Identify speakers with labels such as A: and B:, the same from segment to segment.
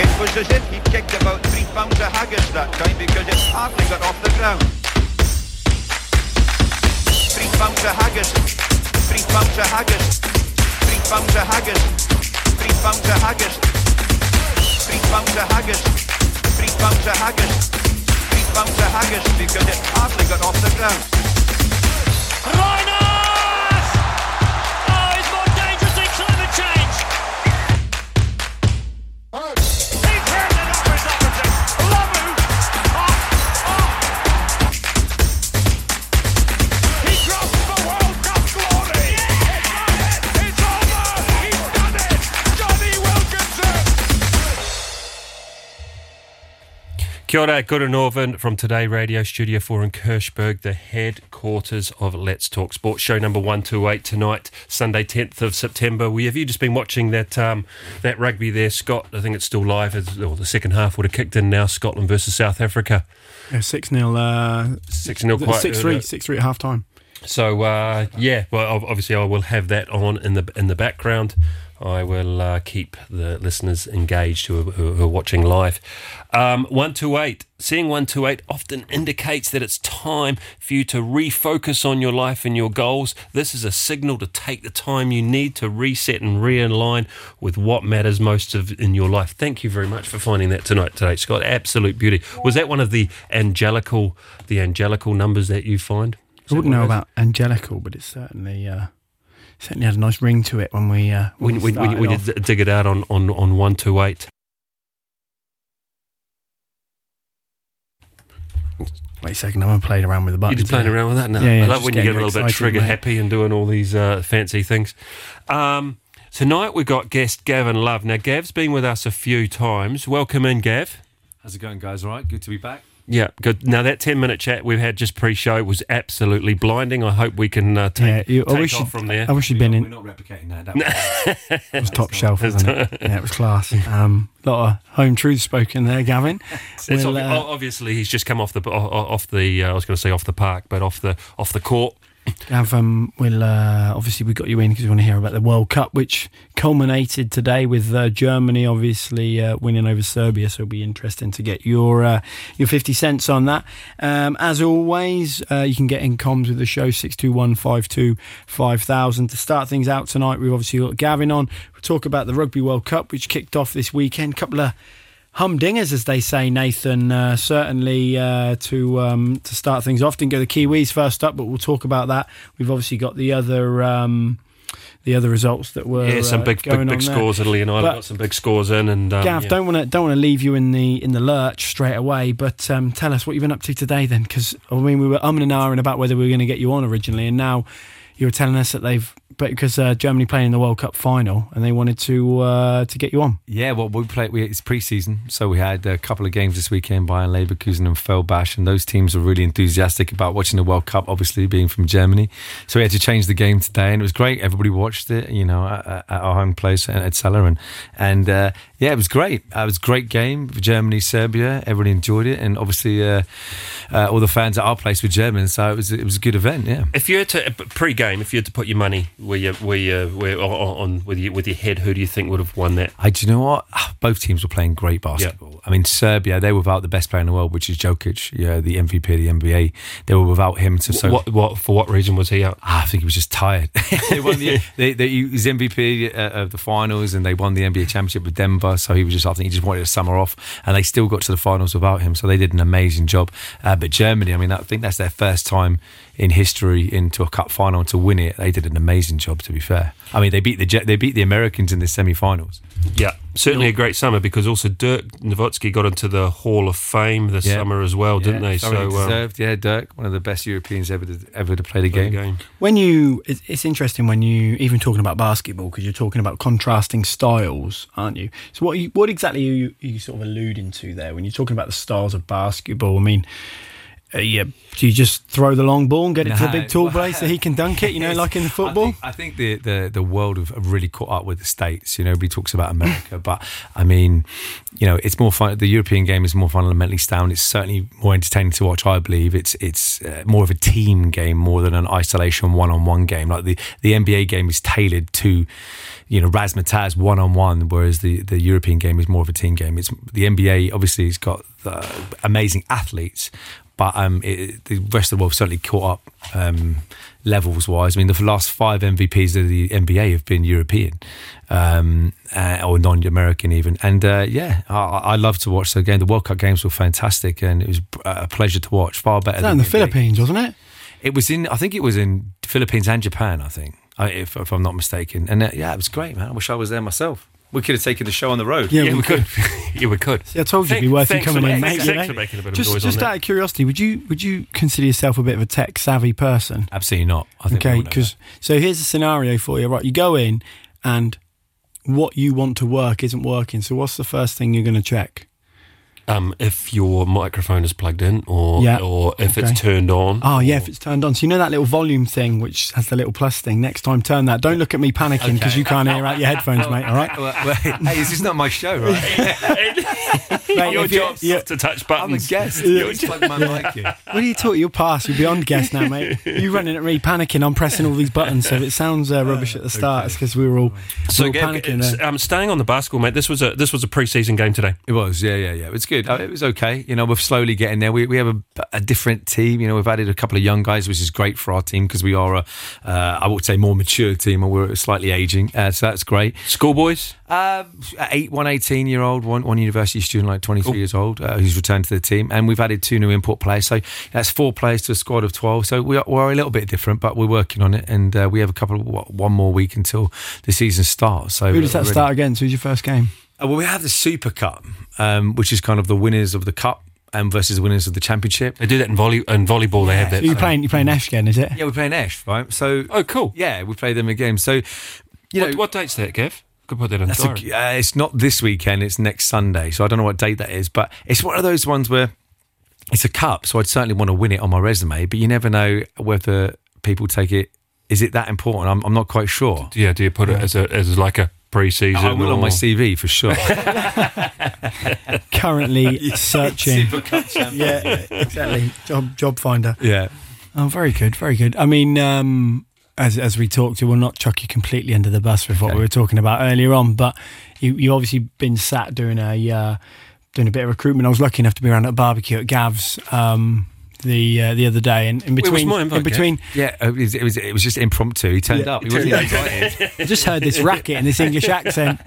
A: It was as if he kicked about three pounds of haggis that time because it hardly got off the ground. Three pounds of haggis. Three pounds of haggis. Three pounds of haggis. Three pounds of haggis. Three pounds of haggis. Three pounds of haggis. Three pounds of haggis because it hardly got off the ground.
B: Reiners!
C: Kia ora, Guru Norvin from Today Radio Studio 4 in Kirchberg, the headquarters of Let's Talk Sports. Show number 128 tonight, Sunday 10th of September. We, have you just been watching that um, that rugby there, Scott? I think it's still live. Or the second half would have kicked in now, Scotland versus South Africa.
D: Yeah, 6 0. Uh,
C: 6 0 quite
D: 6 3. 6 3 at half time.
C: So uh, yeah, well, obviously I will have that on in the in the background. I will uh, keep the listeners engaged who are, who are watching live. Um, one two eight, seeing one two eight often indicates that it's time for you to refocus on your life and your goals. This is a signal to take the time you need to reset and realign with what matters most of in your life. Thank you very much for finding that tonight today, Scott. Absolute beauty. Was that one of the angelical the angelical numbers that you find?
D: I wouldn't know about angelical, but it's certainly uh, certainly had a nice ring to it when we uh,
C: we,
D: when
C: we, we,
D: started
C: we did dig it out on, on, on 128.
D: Wait a second, I haven't played around with the buttons.
C: You're just playing
D: yet.
C: around with that now.
D: Yeah, yeah,
C: I love when you get a little bit trigger
D: mate.
C: happy and doing all these uh, fancy things. Um, tonight we've got guest Gavin Love. Now, Gav's been with us a few times. Welcome in, Gav.
E: How's it going, guys? All right, good to be back.
C: Yeah, good. Now, that 10 minute chat we've had just pre show was absolutely blinding. I hope we can uh, take,
D: Yeah, you, I
C: take
D: wish
C: off
D: you'd-
C: from there.
D: I wish you'd
E: We're
D: been
E: not-
D: in.
E: We're not replicating that. that
D: It was top shelf, wasn't it? Yeah, it was class. Um, a lot of home truth spoken there, Gavin. We'll,
C: obvi-
D: uh,
C: obviously he's just come off the o- o- off the uh, I was going to say off the park, but off the off the court.
D: Gav, um, we'll uh, obviously we got you in because we want to hear about the World Cup, which culminated today with uh, Germany obviously uh, winning over Serbia. So it'll be interesting to get your uh, your fifty cents on that. Um, as always, uh, you can get in comms with the show six two one five two five thousand to start things out tonight. We've obviously got Gavin on. We'll talk about the Rugby World Cup, which kicked off this weekend. Couple of humdingers, as they say, Nathan. Uh, certainly uh, to um, to start things off. Didn't go the Kiwis first up, but we'll talk about that. We've obviously got the other um, the other results that were
C: yeah, some
D: uh,
C: big
D: going
C: big, big
D: there.
C: scores. Italy and Ireland got some big scores in, and um,
D: Gav,
C: yeah.
D: don't want to don't want to leave you in the in the lurch straight away, but um, tell us what you've been up to today, then, because I mean we were umming and ahhing about whether we were going to get you on originally, and now you were telling us that they've because uh, Germany playing in the World Cup final and they wanted to uh, to get you on.
E: Yeah, well, we played. We, it's pre-season, so we had a couple of games this weekend: Bayern Leverkusen and Feldbach, and those teams were really enthusiastic about watching the World Cup. Obviously, being from Germany, so we had to change the game today, and it was great. Everybody watched it, you know, at, at our home place at Cella, and and uh, yeah, it was great. Uh, it was a great game. Germany, Serbia, everybody enjoyed it, and obviously uh, uh, all the fans at our place were German, so it was it was a good event. Yeah.
C: If you had to pre-game, if you had to put your money where you you on, on with your with your head, who do you think would have won that?
E: I, do you know what? Ah, Both teams were playing great basketball. I mean, Serbia, they were without the best player in the world, which is Jokic, yeah, the MVP of the NBA. They were without him. To, so
C: what what for what reason was he out?
E: Ah, I think he was just tired. they won the, they, they, he was MVP uh, of the finals and they won the NBA championship with Denver. So he was just, I think he just wanted a summer off and they still got to the finals without him. So they did an amazing job. Uh, but Germany, I mean, I think that's their first time in history into a cup final and to win it. They did an amazing job, to be fair. I mean, they beat the they beat the Americans in the semi-finals.
C: Yeah, certainly a great summer because also Dirk Nowitzki got into the Hall of Fame this
E: Yeah.
C: summer as well, didn't they?
E: thoroughly
C: So um,
E: deserved. yeah, Dirk, one of the best Europeans ever to, ever to play the game.
C: game.
D: When you, it's, it's interesting when you even talking about basketball because you're talking about contrasting styles, aren't you? So what you, what exactly are you, are you sort of alluding to there when you're talking about the styles of basketball? I mean, uh, yeah, do you just throw the long ball and get it to the big tall boy so he can dunk it? You know, like in the football.
E: I think, I think the, the, the world have really caught up with the states. You know, everybody talks about America, but I mean, you know, it's more fun. The European game is more fundamentally sound. It's certainly more entertaining to watch. I believe it's it's uh, more of a team game more than an isolation one on one game. Like the the NBA game is tailored to. You know, razzmatazz one on one, whereas the, the European game is more of a team game. It's the NBA obviously has got amazing athletes, but um, it, the rest of the world certainly caught up um, levels wise. I mean, the last five MVPs of the NBA have been European um, uh, or non-American even, and uh, yeah, I, I love to watch the game. The World Cup games were fantastic, and it was a pleasure to watch. Far better
D: that
E: than
D: in the
E: NBA.
D: Philippines, wasn't it?
E: It was in, I think it was in Philippines and Japan. I think, if, if I'm not mistaken, and uh, yeah, it was great, man. I wish I was there myself. We could have taken the show on the road.
D: Yeah,
C: Yeah,
D: we
C: we could. yeah, we could.
D: See, I told you it'd be
C: Thank-
D: worth you
C: thanks for
D: coming in,
C: making-
D: mate. you
C: thanks
D: know?
C: for making a bit of noise
D: just
C: on
D: out
C: that.
D: of curiosity, would you would you consider yourself a bit of a tech savvy person?
E: Absolutely not. I think
D: Okay, because so here's a scenario for you. Right, you go in and what you want to work isn't working. So what's the first thing you're going to check?
C: Um, if your microphone is plugged in, or
D: Yeah.
C: or if
D: Okay.
C: it's turned on.
D: Oh yeah, if it's turned on. So you know that little volume thing which has the little plus thing. Next time, turn that. Don't look at me panicking because
E: Okay.
D: you can't hear out your headphones, mate. All right.
E: Well, well, hey, this is not my show, right?
D: Mate,
C: your job's
D: you-
C: to touch
E: I'm a
C: buttons.
E: guest. You just plug my mic in.
D: What are you talking? You're past. You're beyond guest now, mate. You're running at me, panicking. I'm pressing all these buttons, so if it sounds uh, rubbish at the start, it's because we were all,
C: So,
D: we were
C: Gav,
D: panicking.
C: it's-
D: there.
C: um, staying on the basketball, mate. This was a this was a pre-season game today.
E: It was, yeah, yeah, yeah. It's good. Uh, It was okay. You know, we're slowly getting there. We, we have a, a different team. You know, we've added a couple of young guys, which is great for our team because we are a, uh, I would say, more mature team, and we're slightly aging. Uh, so that's great.
C: Schoolboys.
E: Uh, eight, one 18 year old, one, one university student, like 23 years old, uh, who's returned to the team. And we've added two new import players. So that's four players to a squad of 12. So we are, we're a little bit different, but we're working on it. And uh, we have a couple of, what, one more week until the season starts. So
D: Who does that
E: we're
D: start against? Who's your first game?
E: Uh, well, we have the Super Cup, um, which is kind of the winners of the cup and versus the winners of the championship.
C: They do that in volley in volleyball. They have
D: So
C: that.
D: you're playing. You're playing Esch again, is it?
E: Yeah, we're playing Esch, right? So,
C: Oh, cool.
E: yeah, we play them again. So, you
C: what,
E: know,
C: what date's that, Gav? Could put that on.
E: That's
C: diary.
E: a, uh, it's not this weekend. It's next Sunday. So I don't know what date that is, but it's one of those ones where it's a cup. So I'd certainly want to win it on my resume, but you never know whether people take it. Is it that important? I'm, I'm not quite sure.
C: yeah. Do you put it as a as like a pre-season?
E: I will on my CV for sure.
D: Currently searching.
E: Super champion.
D: Yeah, exactly. Job job finder.
E: Yeah.
D: Oh, very good, very good. I mean, um, as as we talked, we'll not chuck you completely under the bus with what
E: Okay.
D: we were talking about earlier on, but you you obviously been sat doing a uh, doing a bit of recruitment. I was lucky enough to be around at a barbecue at Gav's um, the uh, the other day, and in
C: was
D: between
C: my invite,
D: in between,
E: Yeah, it was, it was it was just impromptu. He turned
D: Yeah,
E: up. He
D: he
E: wasn't
D: turned
E: invited.
D: I just heard this racket and this English accent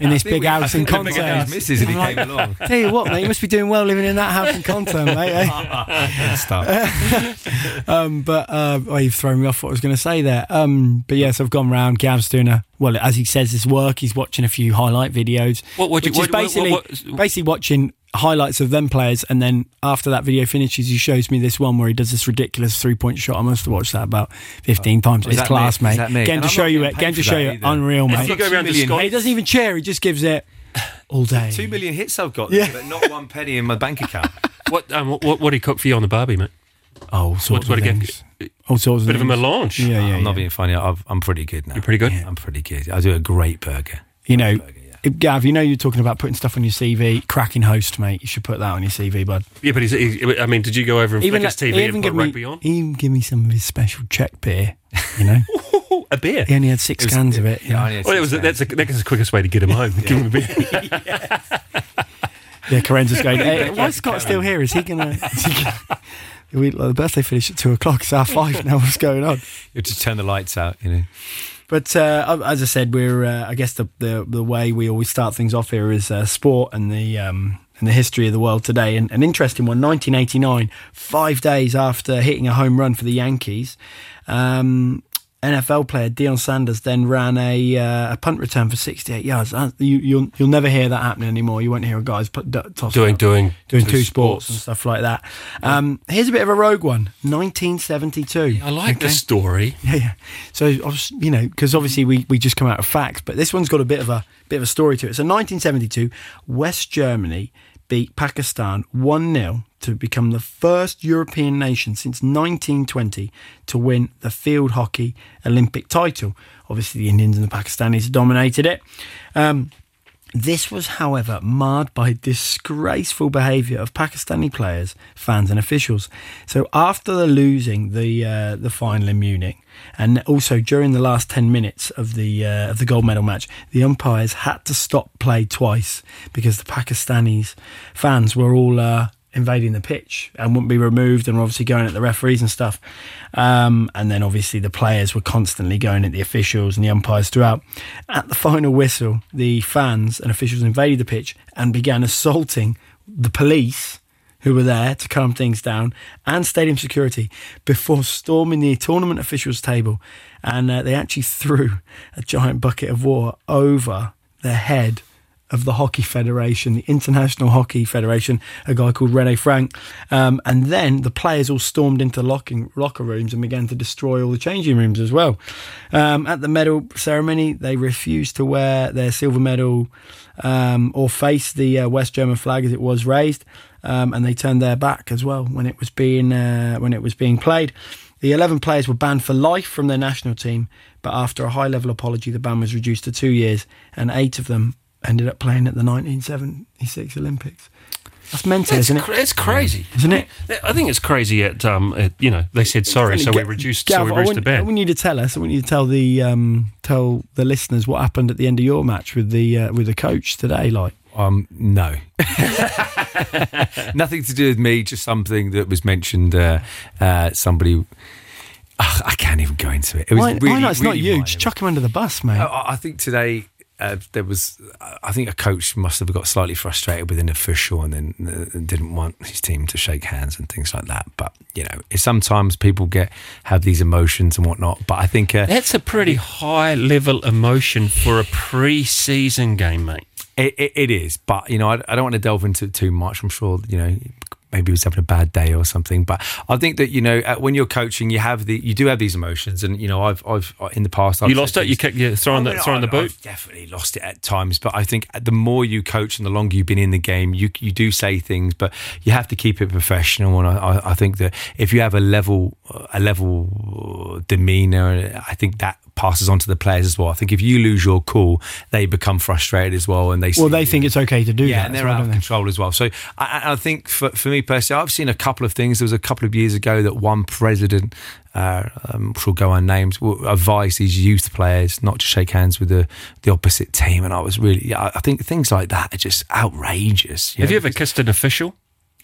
D: in this big house in
E: I think
D: Conte.
E: his missus and he came along.
D: Tell you what, mate, you must be doing well living in that house in Conte, mate. Eh?
E: Stuff.
D: Um, but uh, oh, you've thrown me off what I was going to say there. Um, but yes, I've gone round. Gav's doing a well, as he says, his work. He's watching a few highlight videos.
C: What- what do you-
D: which is
C: what- what-
D: basically
C: what- what-
D: basically watching highlights of them players, and then after that video finishes, he shows me this one where he does this ridiculous three point shot. I must have watched that about fifteen times.
E: is
D: It's
E: that
D: class,
E: me?
D: mate.
E: Is?
D: Getting
E: And
D: to
E: I'm
D: show you it. Getting to show you,
E: either.
D: unreal,
C: If
D: mate.
C: you go around to Scott,
D: he doesn't even cheer. He just gives it all day.
E: Two million hits I've got,
D: Yeah.
E: but not one penny in my bank account.
C: what um, what what do you cook for you on the barbie, mate?
D: Oh, all sorts
C: what
D: of
C: do you
D: things.
C: get?
D: All sorts of
C: Bit of a
D: things.
C: melange.
D: Yeah, yeah,
E: I'm not being funny. I've, I'm pretty good now.
C: You're pretty good.
E: I'm pretty good. I do a great burger.
D: You know,
E: Burger, yeah.
D: Gav, you know you're talking about putting stuff on your CV. Cracking host, mate. You should put that on your CV, bud.
C: Yeah, but he's, he, I mean, did you go over and flick his TV
D: he
C: and
D: even
C: put
D: give me,
C: on?
D: He even give me some of his special Czech beer. You know,
C: a beer.
D: he only had six
E: was-
D: cans of it. you
E: Yeah,
D: know.
E: I only had
C: Well, it was
E: six
C: that's a, that's the quickest way to get him home. Give him a beer.
D: Yeah, Karen's going. Hey, why is Scott still here? Is he gonna? Is he gonna we, like, the birthday finished at two o'clock. It's half five now. What's going on?
E: You have to turn the lights out, you know.
D: But uh, as I said, we're. Uh, I guess the, the the way we always start things off here is uh, sport and the um, and the history of the world today. And an interesting one, 1989, five days after hitting a home run for the Yankees. Um, NFL player Deion Sanders then ran a, uh, a punt return for 68 yards. You, you'll you'll never hear that happening anymore. You won't hear a guy's put, d- toss
C: doing
D: up
C: doing
D: doing two, sports. and stuff like that. Um, here's a bit of a rogue one. 1972.
C: I like
D: Okay?
C: the story.
D: Yeah, yeah. So I was, you know, because obviously we, we just come out of facts, but this one's got a bit of a bit of a story to it. So 1972, West Germany beat Pakistan 1 0 to become the first European nation since 1920 to win the field hockey Olympic title. Obviously, the Indians and the Pakistanis dominated it. Um, this was, however, marred by disgraceful behaviour of Pakistani players, fans, and officials. So after the losing the uh, the final in Munich, and also during the last ten minutes of the uh, of the gold medal match, the umpires had to stop play twice because the Pakistanis fans were all uh, invading the pitch and wouldn't be removed and were obviously going at the referees and stuff. Um, and then obviously the players were constantly going at the officials and the umpires throughout. At the final whistle, the fans and officials invaded the pitch and began assaulting the police who were there to calm things down and stadium security before storming the tournament officials table. And uh, they actually threw a giant bucket of water over the head of the Hockey Federation, the International Hockey Federation, a guy called Rene Frank. Um, and then the players all stormed into locking, locker rooms and began to destroy all the changing rooms as well. Um, at the medal ceremony, they refused to wear their silver medal um, or face the uh, West German flag as it was raised. Um, and they turned their back as well when it was being uh, when it was being played. The 11 players were banned for life from their national team, but after a high level apology, the ban was reduced to two years, and eight of them ended up playing at the 1976 Olympics. That's mental,
C: It's,
D: isn't it?
C: cra- it's crazy,
D: Isn't it?
C: I think it's crazy. At, um, at you know, they said sorry, so we reduced,
D: Gav,
C: so we
D: I
C: reduced
D: want,
C: the
D: I
C: ban.
D: want you to tell us. I want you to tell the um, tell the listeners what happened at the end of your match with the uh, with the coach today. Like,
E: Um, no, nothing to do with me. Just something that was mentioned. Uh, uh, somebody, Ugh, I can't even go into it. It was
D: why,
E: really,
D: why not? It's not
E: really
D: you.
E: minor.
D: Just chuck him under the bus, mate.
E: I, I think today uh, there was. I think a coach must have got slightly frustrated with an official and then uh, didn't want his team to shake hands and things like that. But you know, sometimes people get have these emotions and whatnot. But I think uh,
C: That's a pretty high level emotion for a pre-season game, mate.
E: It, it, it is, but you know, I, I don't want to delve into it too much. I'm sure you know maybe he was having a bad day or something. But I think that you know uh, when you're coaching, you have the you do have these emotions, and you know I've I've uh, in the past I've
C: You lost it. You kept you throwing
E: I
C: the
E: mean,
C: throwing the
E: I-
C: boot.
E: I've definitely lost it at times, but I think the more you coach and the longer you've been in the game, you you do say things, but you have to keep it professional. And I, I, I think that if you have a level a level demeanor, I think that passes on to the players as well. I think if you lose your cool, they become frustrated as well, and they
D: well, they
E: you.
D: think it's okay to do
E: Yeah,
D: that.
E: and they're
D: well,
E: out of
D: they?
E: control as well. So I, I- I think for, for me personally, I've seen a couple of things. There was a couple of years ago that one president, uh, um, which will go unnamed, will advise these youth players not to shake hands with the, the opposite team. And I was really, yeah, I I think things like that are just outrageous.
C: Have you ever kissed an official?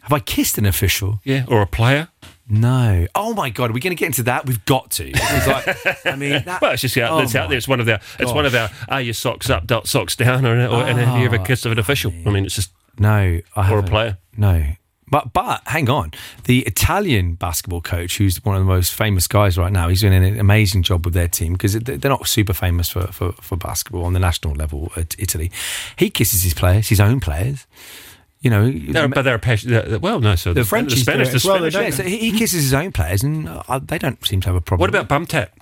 E: Have I kissed an official?
C: Yeah, or a player?
E: No. Oh my god, are we going to get into that? We've got to. Like, I mean, that,
C: Well, it's just out,
E: Oh
C: it's out there. It's one of our. It's one of our. Are your socks up, dot socks down, or, or and have you ever
E: oh,
C: kissed an official? I mean, it's just
E: No, I
C: or a player.
E: No. But but hang on, the Italian basketball coach, who's one of the most famous guys right now, he's doing an amazing job with their team because they're not super famous for, for, for basketball on the national level at Italy. He kisses his players, his own players. You know,
C: They're, but they're a passion. they're- Well, no. So the,
D: Frenchies
C: the Spanish, the
D: well,
C: Spanish.
E: yeah, so he kisses his own players, and uh, they don't seem to have a problem.
C: What about bum tap?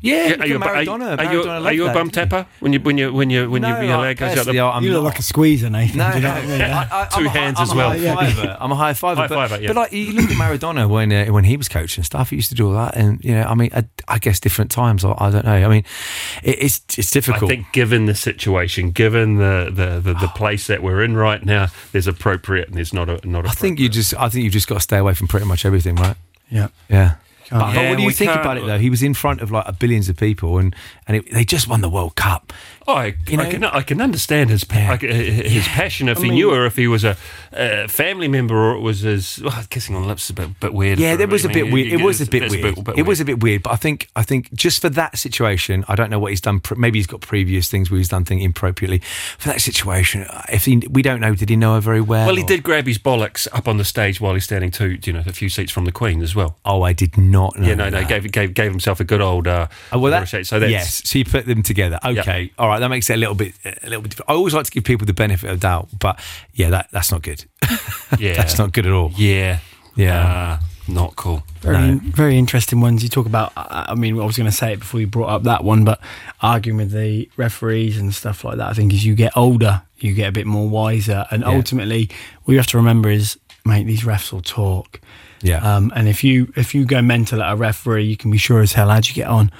E: Yeah?
C: are you, a, bu- are you,
E: Maradona,
C: are you,
E: Maradona
C: are you a bum
E: that.
C: tapper when you when you when you when
E: No,
C: you, your
E: I-
C: leg goes out the
E: I'm
D: You look
E: not.
D: like a squeezer, Nathan.
E: No,
D: you know
E: no,
D: I mean?
E: I, I,
C: Two
E: I'm a
C: hands
E: high,
C: as
E: I'm
C: well.
E: A high fiver. I'm a high fiver.
C: High
E: but,
C: fiver, yeah.
E: but like you look at Maradona when uh, when he was coaching stuff, he used to do all that, and you know, I mean, I, I guess different times. I, I don't know. I mean, it, it's it's
C: I think, given the situation, given the, the, the, the place that we're in right now, there's appropriate and there's not a not.
E: I think you just I think you've just got to stay away from pretty much everything, right?
D: Yeah.
E: Yeah. But, but
C: Yeah,
E: what do you think
C: can't-
E: about it though? He was in front of like a billions of people, and and it, they just won the World Cup.
C: Oh, I,
E: You know-
C: I can I can understand his pa-
E: Yeah.
C: uh, his passion if he
D: mean-
C: knew her, if he was a uh, family member or it was his well, kissing on the lips is a bit, bit weird.
E: Yeah, that was
C: I
E: a
C: mean,
E: bit weird.
C: you-
E: It was a bit weird. It was a bit weird, but I think I think just for that situation, I don't know what he's done. Maybe he's got previous things where he's done things inappropriately. For that situation, if he, we don't know, did he know her very well?
C: Well, he
E: or-
C: did grab his bollocks up on the stage while he's standing two, you know, a few seats from the Queen as well.
E: Oh, I did not know.
C: Yeah, no, no,
E: that.
C: gave gave gave himself a good old. Uh,
E: Oh, well, that.
C: So that's
E: yes. So you put them together. Okay, all right. That makes it a little bit, a little bit. Different. I always like to give people the benefit of doubt, but yeah, that that's not good.
C: yeah,
E: that's not good at all.
C: Yeah,
E: Yeah.
C: Uh, Not cool.
D: Very, very interesting ones. You talk about. I I mean, I was going to say it before you brought up that one, but arguing with the referees and stuff like that. I think as you get older, you get a bit more wiser, and
E: Yeah.
D: ultimately, what you have to remember is, mate, these refs will talk.
E: Yeah.
D: Um, and if you if you go mental at a referee, you can be sure as hell how'd you get on.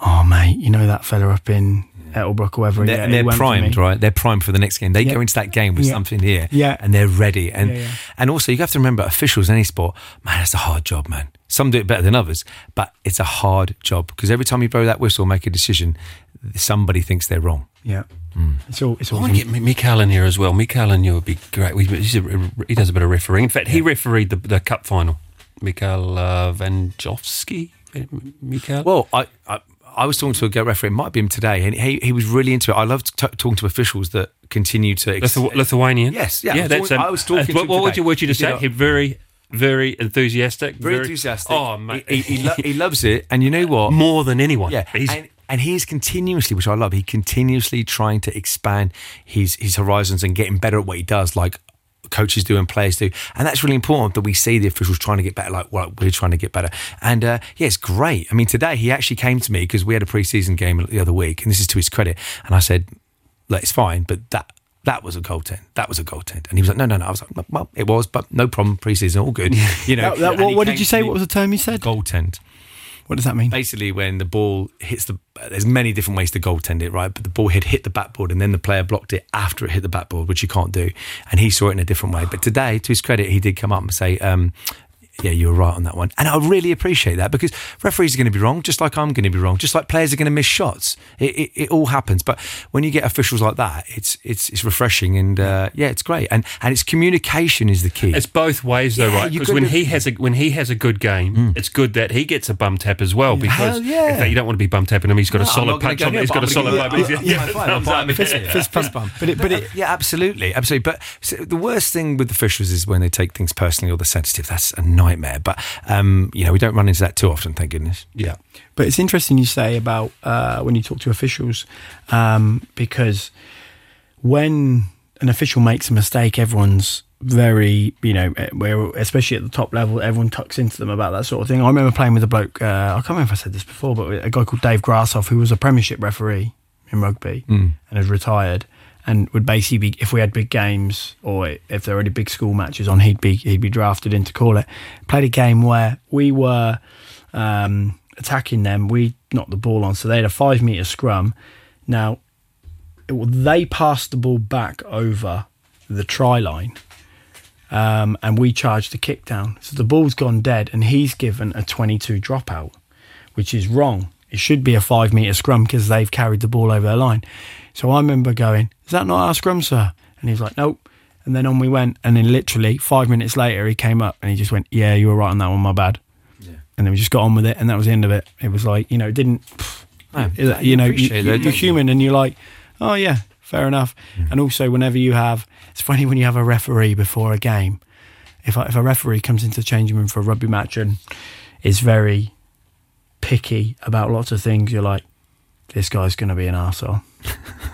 D: Oh, mate, you know that fella up in Ettelbruck or wherever.
E: they're,
D: yeah,
E: and they're primed, right? They're primed for the next game. They
D: Yeah.
E: go into that game with
D: Yeah.
E: something here,
D: Yeah.
E: and they're ready. And
D: Yeah, yeah.
E: and also you have to remember, officials in any sport, man, that's a hard job, man. Some do it better than others, but it's a hard job because every time you blow that whistle, make a decision, somebody thinks they're wrong.
D: Yeah,
E: Hmm.
D: it's all it's
C: I want to get Mi- Mikael in here as well. Mikael in here would be great. We- he's a- he does a bit of refereeing. In fact, he refereed the, the cup final. Mikael uh, Vanjovski. Mikael.
E: Well, I, I I was talking to a referee, it might be him today, and he, he was really into it. I love t- talking to officials that continue to. Ex-
C: Lithu- Lithuanian.
E: Yes, yeah, I
C: yeah.
E: was
C: That's
E: talking-
C: um,
E: I was talking
C: uh,
E: to
C: What, what would you would you to
E: He did
C: say? He very very enthusiastic.
E: very enthusiastic.
C: Oh mate,
E: he, he, lo- he loves it, and you know what?
C: more than anyone.
E: Yeah,
C: He's,
E: and, and he's continuously, which I love, he continuously trying to expand his his horizons and getting better at what he does, like coaches do and players do, and that's really important that we see the officials trying to get better, like well, we're trying to get better. And uh, yeah, it's great. I mean, today he actually came to me because we had a preseason game the other week, and this is to his credit, and I said, "Look, it's fine, but that." That was a goaltend. That was a goaltend, and he was like, "No, no, no." I was like, "Well, it was, but no problem. Preseason, all good." You know.
D: That- that- what what did you say? What was the term you said?
E: goaltend?
D: What does that mean?
E: basically when the ball hits the there's many different ways to goaltend it right? But the ball had hit the backboard and then the player blocked it after it hit the backboard which you can't do. And he saw it in a different way. But today to his credit he did come up and say um, yeah you were right on that one and I really appreciate that because referees are going to be wrong just like I'm going to be wrong just like players are going to miss shots it, it, it all happens but when you get officials like that it's it's it's refreshing and uh, yeah it's great and and it's communication is the key
C: It's both ways though,
E: Yeah,
C: right? Because when he has a when he has a good game, it's good that he gets a bum tap as well. Because
E: yeah.
C: fact, you don't want to be bum tapping him. He's got a
E: No, I'm
C: solid punch on.
E: near,
C: He's got a solid.
E: gonna
C: vibe.
E: give you a-
C: He's-
E: yeah, fine,
C: thumbs
E: fine, fist- bump.
D: But it, but it,
E: yeah, absolutely, absolutely. But the worst thing with officials is when they take things personally or they're sensitive. That's a nightmare. But um, you know, we don't run into that too often, thank goodness.
C: Yeah.
D: But it's interesting you say about uh, when you talk to officials, um, because when an official makes a mistake, everyone's very, you know, eh, where especially at the top level, everyone tucks into them about that sort of thing. I remember playing with a bloke. Uh, I can't remember if I said this before, but a guy called Dave Grassoff, who was a Premiership referee in rugby and had retired. And would basically be if we had big games or if there were any big school matches on, he'd be he'd be drafted in to call it. Played a game where we were um, attacking them. We knocked the ball on, so they had a five meter scrum. Now it, they passed the ball back over the try line, um, and we charged the kick down. So the ball's gone dead, and he's given a 22 dropout, which is wrong. It should be a five metre scrum because they've carried the ball over the line. So I remember going, Is that not our scrum, sir? And he was like, Nope. And then on we went, and then literally five minutes later, he came up and he just went, Yeah, you were right on that one, my bad. And then we just got on with it, and that was the end of it. It was like, you know, it didn't,
E: No,
D: you know, you,
E: appreciate
D: you,
E: that,
D: you're
E: don't you?
D: human, and you're like, oh yeah, fair enough. Mm. And also, whenever you have, it's funny when you have a referee before a game. If if a referee comes into the changing room for a rugby match and is very picky about lots of things, you're like, this guy's going to be an arsehole.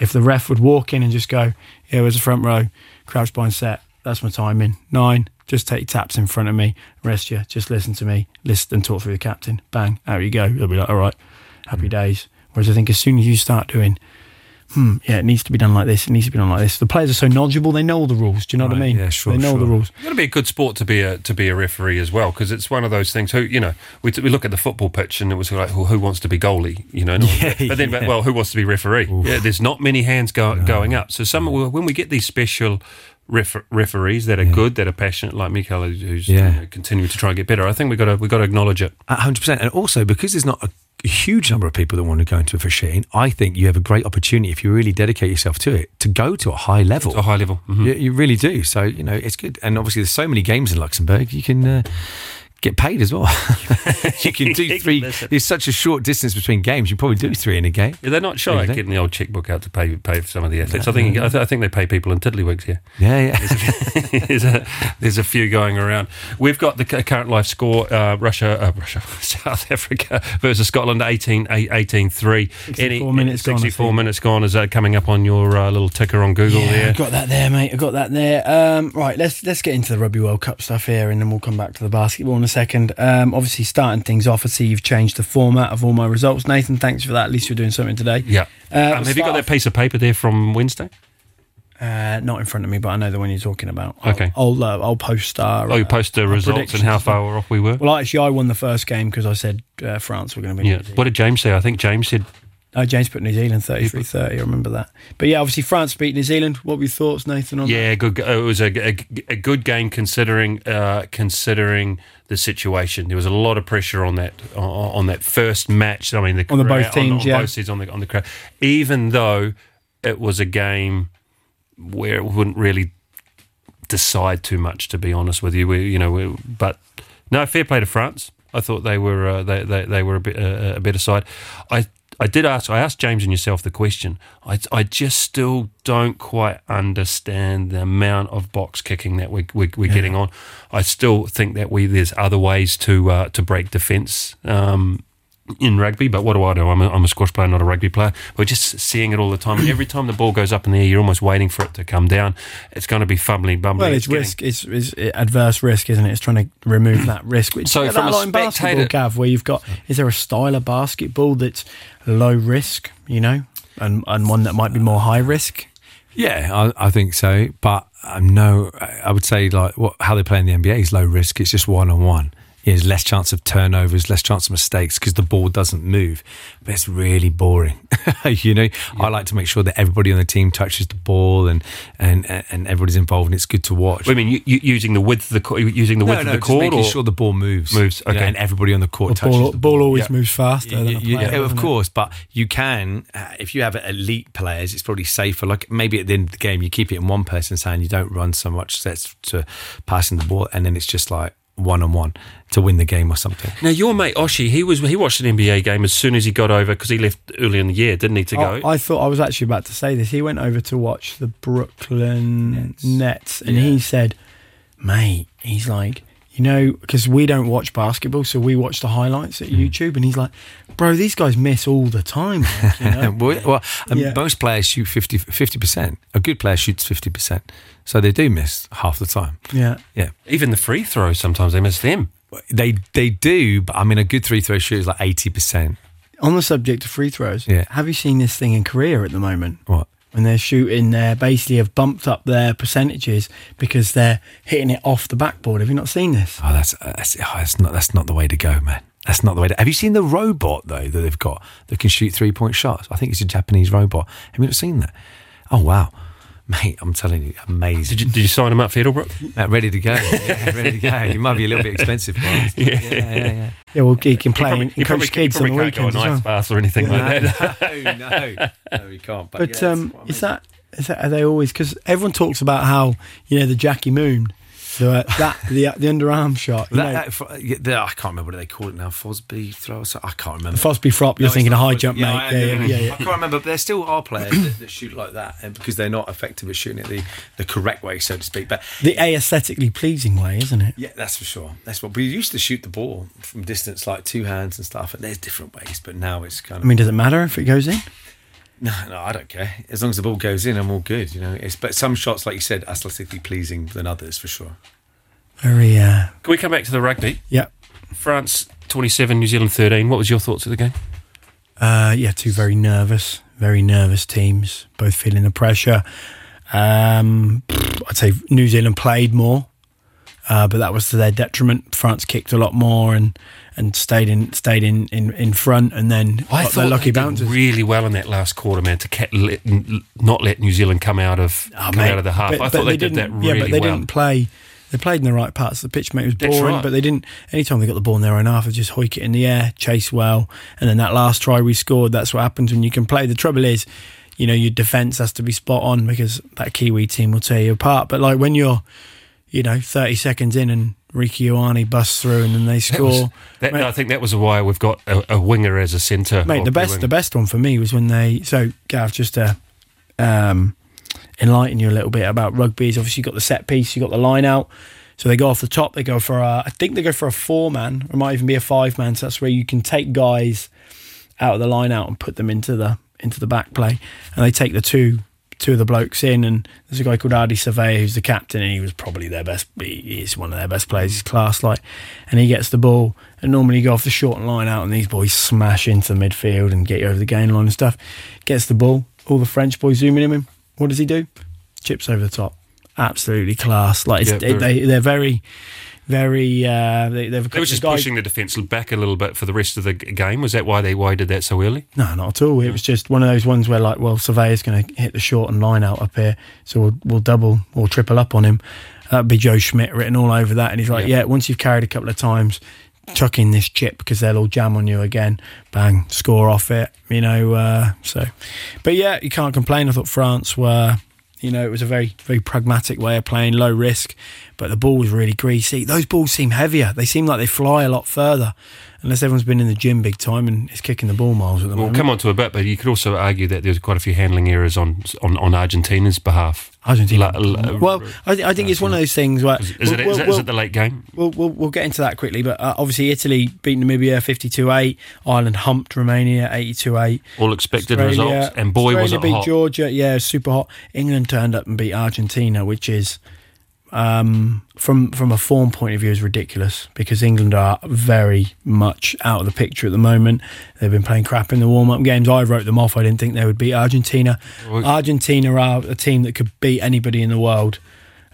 D: if the ref would walk in and just go, yeah, where's the front row, crouch bind set, that's my timing. Nine, just take taps in front of me, rest you, just listen to me, listen and talk through the captain. Bang, out you go. They'll be like, all right, happy hmm. days. Whereas I think as soon as you start doing, hmm, yeah, it needs to be done like this, it needs to be done like this. The players are so knowledgeable, they know all the rules. Do you know what I mean?
E: yeah, sure,
D: They know
E: sure.
D: the rules.
C: It's got to be a good sport to be a to be a referee as well because it's one of those things. Who you know, we, we look at the football pitch and it was like, well, who wants to be goalie? You know,
E: Yeah,
C: but then,
E: yeah.
C: well, who wants to be referee? Yeah, there's not many hands go, going up. So some when we get these special. Refer- referees that are good, that are passionate, like Mikael, who's who's,
E: Yeah.
C: you know, continuing to try and get better. I think we got to we got to acknowledge it.
E: Hundred percent, and also because there's not a, a huge number of people that want to go into officiating, I think you have a great opportunity if you really dedicate yourself to it to go to a high level.
C: At a high level. Mhm.
E: You, you really do. So you know it's good, and obviously there's so many games in Luxembourg. You can uh, get paid as well. you can do three.
C: Listen.
E: There's such a short distance between games. You probably do three in a game.
C: Yeah, they're not shy
E: Yeah,
C: at getting the old checkbook out to pay pay for some of the athletes. I think I, th- I think they pay people in tiddlywigs here.
E: Yeah, yeah.
C: there's a there's a few going around. We've got the current life score: uh, Russia, uh, Russia, South Africa versus Scotland, 18, 18 3.
D: 64 minutes gone,
C: 64
D: think.
C: minutes gone. Is that coming up on your uh, little ticker on Google
D: Yeah, I got that there, mate. I got that there. Um, right, let's let's get into the Rugby World Cup stuff here, and then we'll come back to the basketball in a second. Um, obviously, starting things off, I see you've changed the format of all my results. Nathan, thanks for that. At least you're doing something today.
C: Yeah.
D: Uh,
C: um,
D: we'll
C: have you got that piece of paper there from Wednesday?
D: Uh, not in front of me, but I know the one you're talking about. I'll,
C: Okay.
D: I'll, uh, I'll post our.
C: Oh, you post the results and how far off we were.
D: Well, actually, I won the first game because I said uh, France were going to be.
C: Yeah. What did James say? I think James said
D: Oh, James put New Zealand 33 30. I remember that. But yeah, obviously, France beat New Zealand. What were your thoughts, Nathan, on that?
C: Yeah, good. It was a, a, a good game considering uh, considering the situation. There was a lot of pressure on that on, on that first match. I mean, the
D: On the both
C: crowd- on,
D: teams,
C: on
D: yeah.
C: both sides on the on the crowd. Even though it was a game where it wouldn't really decide too much, to be honest with you. We, you know, we, but no, fair play to France. I thought they were uh, they, they they were a bit uh, a better side. I I did ask I asked James and yourself the question. I I just still don't quite understand the amount of box kicking that we, we we're getting on. I still think that we there's other ways to uh, to break defence. Um, in rugby, but what do I do? I'm a, I'm a squash player, not a rugby player. We're just seeing it all the time. Every time the ball goes up in the air, you're almost waiting for it to come down. It's going to be fumbling, bumbling.
D: Well, it's
C: getting-
D: risk. It's, it's adverse risk, isn't it? It's trying to remove that risk. Which
C: So
D: so
C: from
D: that
C: a
D: lot in basketball, Gav, where you've got is there a style of basketball that's low risk, you know, and and one that might be more high risk?
E: Yeah, I, I think so. But um, no, I I would say like what how they play in the NBA is low risk. It's just one on one. There's less chance of turnovers, less chance of mistakes because the ball doesn't move. But it's really boring. you know, I like to make sure that everybody on the team touches the ball and and and everybody's involved, and it's good to watch.
C: I mean, you, you, using the width of the court, using the width of the
E: just
C: court,
E: making
C: or
E: sure the ball moves,
C: Moves,
E: you know, and everybody on the court
D: The
E: touches
D: ball,
E: the
D: ball always
C: yeah.
D: moves faster than a
E: Y- y-
D: player.
E: yeah, of
D: doesn't it?
E: course, but you can uh, if you have elite players, it's probably safer. Like maybe at the end of the game, you keep it in one person's hand. You don't run so much sets to passing the ball, and then it's just like one on one to win the game or something.
C: Now, your mate Oshi, he was he watched an NBA game as soon as he got over because he left early in the year, didn't he? To oh, go,
D: I, I thought I was actually about to say this. He went over to watch the Brooklyn Nets, and he said, "Mate, he's like." You know, because we don't watch basketball, so we watch the highlights at YouTube, and he's like, "Bro, these guys miss all the time." like, you know?
E: well, well um,
D: Yeah.
E: most players shoot 50 percent. A good player shoots fifty percent, so they do miss half the time.
D: yeah,
E: Yeah,
C: even the free throws sometimes they miss them.
E: they they do, but I mean, a good three throw shooter is like eighty percent.
D: On the subject of free throws,
E: Yeah.
D: have you seen this thing in Korea at the moment?
E: What?
D: When they're shooting, they basically have bumped up their percentages because they're hitting it off the backboard. Have you not seen this?
E: Oh, that's uh, that's, oh, that's not that's not the way to go, man. That's not the way to. Have you seen the robot though that they've got that can shoot three point shots? I think it's a Japanese robot. Have you not seen that? Oh wow, mate! I'm telling you, amazing.
C: Did you, did you sign him up for Ettelbruck?
E: Uh, ready to go. Yeah, ready to go. It might be a little bit expensive for us. Yeah, yeah, yeah.
D: Yeah, well, he can play
C: Probably-
D: and
C: you probably,
D: coach
C: you
D: kids on
C: probably
D: the
C: can't go a
D: weekends as
C: night
D: well.
C: bath or anything like that.
E: No, no, no, we can't. But,
D: But
E: yeah,
D: um,
E: that's what I
D: is that is that are they always? Because everyone talks about how you know the Jackie Moon, the that the the underarm shot.
E: That, that, the- I can't remember what they call it now. Fosby throw. so- I can't remember.
D: Fosbury Flop, you're
E: No,
D: thinking a high jump,
E: Yeah,
D: mate.
E: I-
D: Yeah, yeah, yeah, yeah.
E: I can't remember, but there still are players that, that shoot like that, and because they're not effective at shooting it the, the correct way, so to speak. But
D: The aesthetically pleasing way, isn't it?
E: yeah, that's for sure. That's what we used to shoot the ball from distance, like two hands and stuff. And there's different ways, but now it's kind of.
D: I mean, does it matter if it goes in?
E: No, no, I don't care. As long as the ball goes in, I'm all good. You know, it's but some shots, like you said, aesthetically pleasing than others for sure.
D: Very, uh,
C: Can we come back to the rugby?
D: yeah,
C: France 27, New Zealand 13. What was your thoughts of the game?
D: uh, yeah. Two very nervous, very nervous teams, both feeling the pressure. Um, I'd say New Zealand played more, uh, but that was to their detriment. France kicked a lot more and and stayed in stayed in in, in front, and then
C: I
D: got
C: thought
D: their lucky
C: they did
D: bouncers.
C: really well in that last quarter, man. To ca- let, n- not let New Zealand come out of
D: Oh,
C: come
D: mate,
C: out of the half.
D: but-
C: I thought they, did that really
D: Yeah, but they
C: well.
D: didn't play. They played in the right parts of the pitch, mate. It was boring,
C: right.
D: but they didn't. Anytime they got the ball in their own half, they just hoik it in the air, chase well, and then that last try we scored. That's what happens when you can play. The trouble is, you know, your defense has to be spot on because that Kiwi team will tear you apart. But like when you're, you know, thirty seconds in and Rieko Ioane busts through and then they
C: That
D: score.
C: was- that-
D: Mate-
C: I think that was why we've got a, a winger as a centre.
D: Mate, the best the best one for me was when they so Gav just to um, enlighten you a little bit about rugby is obviously you got the set piece, you've got the line out. So they go off the top, they go for a, I think they go for a four man, or it might even be a five man. So that's where you can take guys out of the line out and put them into the into the back play, and they take the two two of the blokes in, and there's a guy called Ardie Savea who's the captain, and he was probably their best. He is one of their best players. He's class, like, and he gets the ball, and normally you go off the short line out, and these boys smash into the midfield and get you over the gain line and stuff. Gets the ball, all the French boys zooming in him. What does he do? Chips over the top. Absolutely class. Like it's,
C: Yeah, very-
D: they, they're very, very. Uh, they, they've
C: They was just
D: the
C: pushing the defence back a little bit for the rest of the game. Was that why they why did that so early?
D: No, not at all. It was just one of those ones where, like, well, Savea's going to hit the short and line out up here, so we'll, we'll double or triple up on him. That'd be Joe Schmidt written all over that. And he's like,
C: Yeah.
D: yeah, once you've carried a couple of times, chuck in this chip because they'll all jam on you again. Bang, score off it, you know. Uh, so, but yeah, you can't complain. I thought France were, you know, it was a very, very pragmatic way of playing, low risk, but the ball was really greasy. Those balls seem heavier. They seem like they fly a lot further. Unless everyone's been in the gym big time and is kicking the ball miles at the
C: We'll come on to a bit, but you could also argue that there's quite a few handling errors on on, on Argentina's behalf.
D: Argentina.
C: La- la-
D: well, I, th- I think it's one of those things where
C: Is, is it,
D: we'll,
C: is, it,
D: we'll,
C: it the late game?
D: we'll, we'll, we'll get into that quickly, but uh, obviously Italy beat Namibia 52-8. Ireland humped Romania 82-8.
C: All expected
D: Australia-
C: results, and boy
D: Australia
C: was it
D: beat
C: hot.
D: Georgia, yeah, super hot. England turned up and beat Argentina, which is um, from from a form point of view is ridiculous because England are very much out of the picture at the moment. They've been playing crap in the warm up games. I wrote them off. I didn't think they would beat Argentina. Argentina are a team that could beat anybody in the world.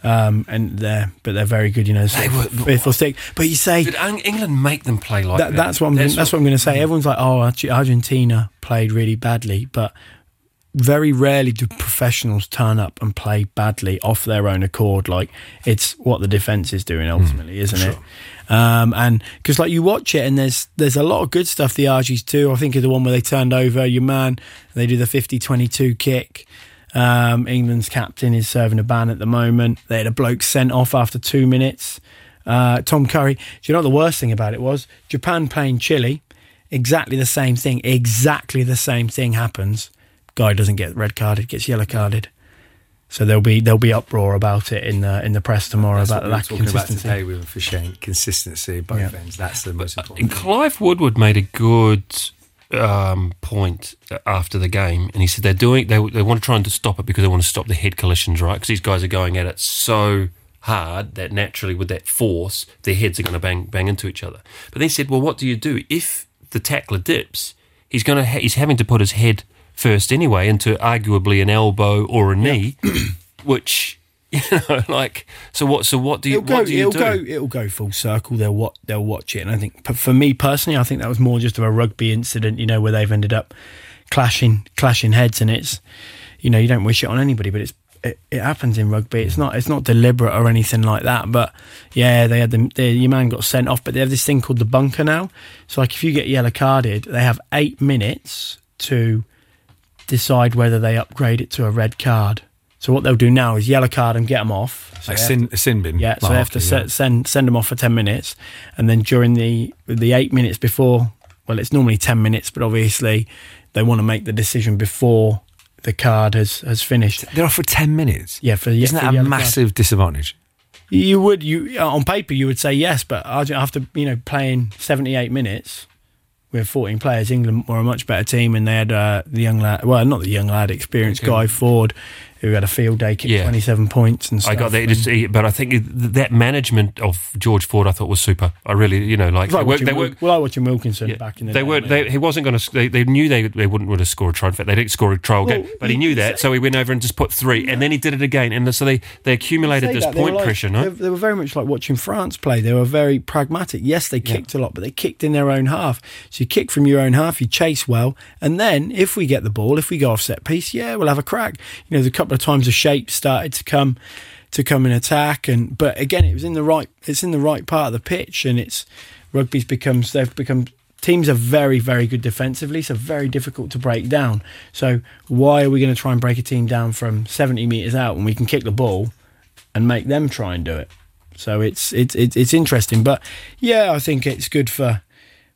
D: Um, and they're but they're very good, you know,
C: They were-
D: fifth or sixth. But you say
C: Did England make them play like that?
D: that, that's what I'm. That's, what, I'm going to say. Everyone's like, "Oh, Argentina played really badly," but very rarely do professionals turn up and play badly off their own accord. Like it's what the defense is doing ultimately, isn't it? Um, and because like you watch it, and there's there's a lot of good stuff the Argies do. I think of the one where they turned over your man. They do the 50-22 kick. Um, England's captain is serving a ban at the moment. They had a bloke sent off after two minutes. Uh, Tom Curry. Do you know what the worst thing about it was? Japan playing Chile. Exactly the same thing. Exactly the same thing happens. Guy doesn't get red carded, gets yellow carded. So there'll be there'll be uproar about it in the in the press tomorrow
E: That's
D: about
E: what
D: the
E: we were
D: lack of
E: talking about
D: consistency.
E: today with officiating consistency both
D: Yeah.
E: ends. That's the most important. thing.
C: Clive Woodward made a good um, point after the game, and he said they're doing they they want to try and stop it because they want to stop the head collisions, right? Because these guys are going at it so hard that naturally, with that force, their heads are going to bang bang into each other. But then he said, well, what do you do if the tackler dips? He's going to ha- he's having to put his head first anyway into arguably an elbow or a knee, which. You know, like so. What? So what do you?
D: It'll go.
C: what do you
D: It'll
C: do?
D: go. It'll go full circle. They'll what? They'll watch it, and I think for me personally, I think that was more just of a rugby incident. You know, where they've ended up clashing, clashing heads, and it's, you know, you don't wish it on anybody, but it's it, it happens in rugby. It's not it's not deliberate or anything like that. But yeah, they had the, They, your man got sent off, but they have this thing called the bunker now. So like, if you get yellow carded, they have eight minutes to decide whether they upgrade it to a red card. So what they'll do now is yellow card and get them off. So
E: Like
D: have
E: sin, a sin bin.
D: yeah, so
E: like
D: they have to
E: yeah.
D: se- send send them off for ten minutes, and then during the the eight minutes before, well, it's normally ten minutes, but obviously they want to make the decision before the card has has finished.
E: They're off for 10 minutes.
D: Yeah, for
E: Isn't
D: for
E: that a
D: yellow card.
E: massive disadvantage?
D: You would you on paper you would say yes, but Argent- after you know playing seventy eight minutes with fourteen players, England were a much better team, and they had uh, the young lad, well, not the young lad, experienced guy Ford, who had a field day, kicked
C: Yeah.
D: twenty seven points and
C: I got that, just, but I think that management of George Ford, I thought was super. I really, you know, like they were,
D: Wil- well, I watching Wilkinson
C: yeah,
D: back in the
C: they
D: day.
C: weren't. They, he wasn't going to. They, they knew they they wouldn't would have scored a try. In fact, they didn't score a trial
D: Well,
C: game, but he knew that, so he went over and just put three, and then he did it again, and so they they accumulated this
D: that,
C: point
D: like-
C: pressure. No,
D: they were very much like watching France play. They were very pragmatic. Yes, they kicked a lot, but they kicked in their own half. So you kick from your own half, you chase well, and then if we get the ball, if we go off set piece, yeah, we'll have a crack. You know, the couple of times the shape started to come to come and attack, and but again, it was in the right. It's in the right part of the pitch, and it's rugby's becomes they've become. Teams are very, very good defensively, so very difficult to break down. So why are we going to try and break a team down from 70 metres out when we can kick the ball and make them try and do it. So it's it's, it's interesting, but yeah, I think it's good for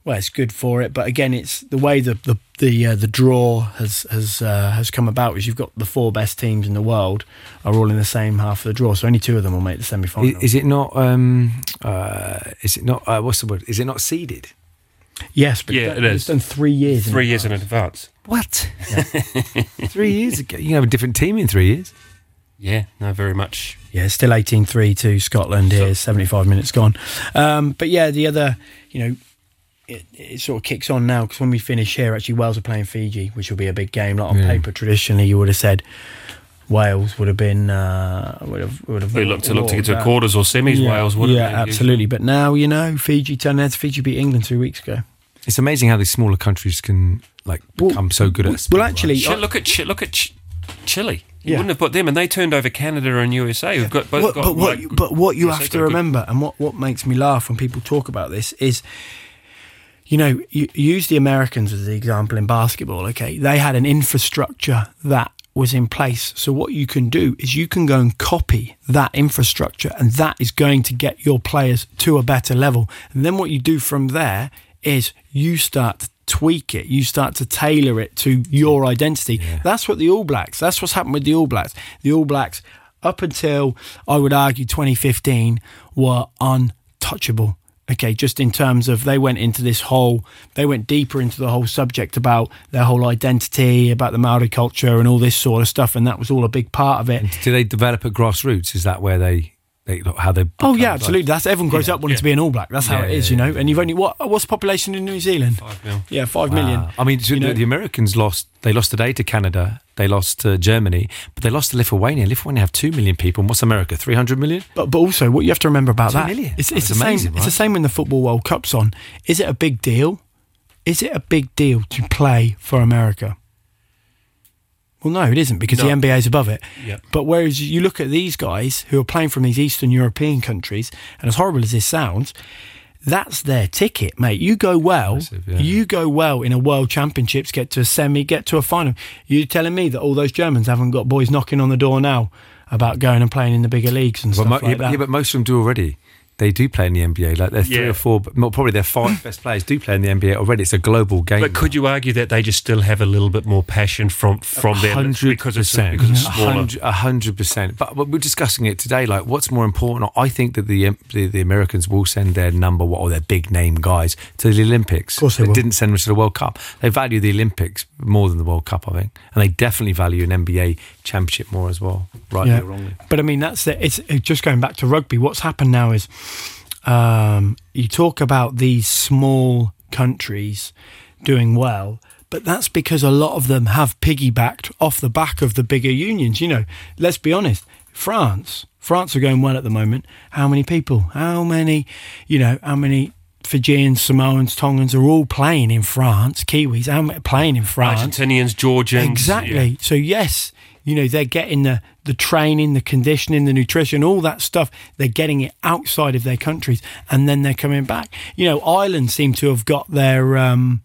D: well, it's good for it. But again, it's the way the the the, uh, the draw has has uh, has come about is you've got the four best teams in the world are all in the same half of the draw, so only two of them will make the semi final.
E: Is, is it not? Um, uh, is it not? Uh, what's the word? Is it not seeded?
D: Yes, but
C: Yeah,
D: it's done-
C: is.
D: It's done three years. in
C: Three years in
D: advance.
C: advance.
E: What? three years ago. You can have a different team in three years.
C: Yeah, no, very much.
D: Yeah, still 18-3 to Scotland here. Seventy-five minutes gone. Um, but yeah, the other, you know, it, it sort of kicks on now because when we finish here, actually Wales are playing Fiji, which will be a big game. Like on
E: Yeah.
D: paper, traditionally you would have said Wales would have been uh, would have would have
C: We look to look to get to
D: that.
C: quarters or semis.
D: Yeah,
C: Wales would have
D: yeah,
C: been
D: absolutely. But now you know Fiji turned out to Fiji beat England two weeks ago.
E: It's amazing how these smaller countries can like
D: Well,
E: become so good at. speed,
D: well, actually,
C: Ch- look at look at Ch- Chile. You
D: Yeah.
C: wouldn't have put them, and they turned over Canada and USA. Who've got both
D: What-
C: got,
D: but what
C: like,
D: you, but what you
C: USA
D: have to
C: a good-
D: remember, and what what makes me laugh when people talk about this is, you know, you, use the Americans as the example in basketball. Okay, they had an infrastructure that was in place. So what you can do is you can go and copy that infrastructure, and that is going to get your players to a better level. And then what you do from there is you start to tweak it, you start to tailor it to your identity. That's what the All Blacks. That's what's happened with the All Blacks. The All Blacks up until I would argue 2015 were untouchable. Okay, just in terms of they went into this whole, they went deeper into the whole subject about their whole identity, about the Maori culture and all this sort of stuff, and that was all a big part of it.
E: Do they develop at grassroots? Is that where they, they how they?
D: Oh yeah,
E: like-
D: absolutely. That's everyone grows up wanting to be an All Black. That's how
E: Yeah,
D: it is,
E: yeah,
D: you know. And you've only what? What's the population in New Zealand?
C: Five mil.
D: Yeah, five million.
E: Wow. I mean, so the, the Americans lost. They lost today to Canada. They lost to Germany, but they lost to Lithuania. Lithuania have two million people. And what's America? Three hundred million.
D: But but also what you have to remember about
E: Two
D: that
E: million.
D: it's,
E: That
D: it's the
E: was
D: same.
E: amazing,
D: It's the same when the football World Cup's on. Is it a big deal? Is it a big deal to play for America? Well, no, it isn't because
C: No.
D: the NBA is above it.
C: Yep.
D: But whereas you look at these guys who are playing from these Eastern European countries, and as horrible as this sounds, that's their ticket, mate. You go well,
E: yeah.
D: you go well in a World Championships, get to a semi, get to a final. You're telling me that all those Germans haven't got boys knocking on the door now about going and playing in the bigger leagues and
E: Well,
D: stuff
E: mo-
D: like
E: yeah,
D: that?
E: yeah, but most of them do already. They do play in the NBA. Like they're three
C: Yeah.
E: or four, well, probably their five best players do play in the NBA already. It's a global game.
C: But could you argue that they just still have a little bit more passion from from them
E: hundred
C: because it's
E: percent,
C: because it's smaller?
E: hundred- a hundred percent. But, but we're discussing it today. Like, what's more important? I think that the the, the Americans will send their number one or their big name guys to the Olympics. Of
D: course they will.
E: didn't send them to the World Cup. They value the Olympics more than the World Cup, I think, and they definitely value an NBA championship more as well. Rightly
D: Yeah.
E: or wrongly.
D: But I mean, that's the, it's it, just going back to rugby. What's happened now is um, you talk about these small countries doing well, but that's because a lot of them have piggybacked off the back of the bigger unions. You know, let's be honest, France, France are going well at the moment. How many people? How many? You know, how many? Fijians, Samoans, Tongans are all playing in France. Kiwis, how many playing in France?
C: Argentinians, Georgians,
D: Exactly.
C: yeah.
D: So yes, you know they're getting the the training, the conditioning, the nutrition, all that stuff. They're getting it outside of their countries, and then they're coming back. You know, Ireland seem to have got their. Um,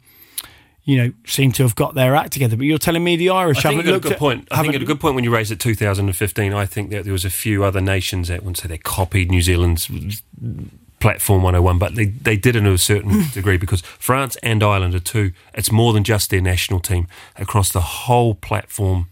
D: you know, seem to have got their act together, but you're telling me the Irish
C: I
D: haven't
C: got a
D: looked
C: good
D: at-
C: point. I think got a good point when you raised it 2015. I think that there was a few other nations that wouldn't say they copied New Zealand's platform 101, but they, they did it to a certain degree because France and Ireland are two. It's more than just their national team. Across the whole platform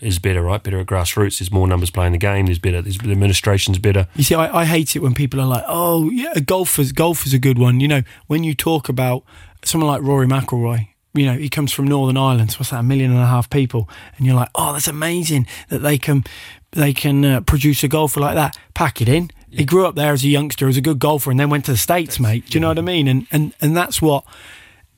C: is better, right? Better at grassroots. There's more numbers playing the game. There's better. There's the administration's better.
D: You see, I, I hate it when people are like, "Oh, yeah, golf is golf is a good one." You know, when you talk about someone like Rory McIlroy, you know, he comes from Northern Ireland. So what's that? A million and a half people, and you're like, "Oh, that's amazing that they can they can uh, produce a golfer like that." Pack it in. He grew up there as a youngster, as a good golfer, and then went to the states, mate. Do you know what I mean? And and and that's what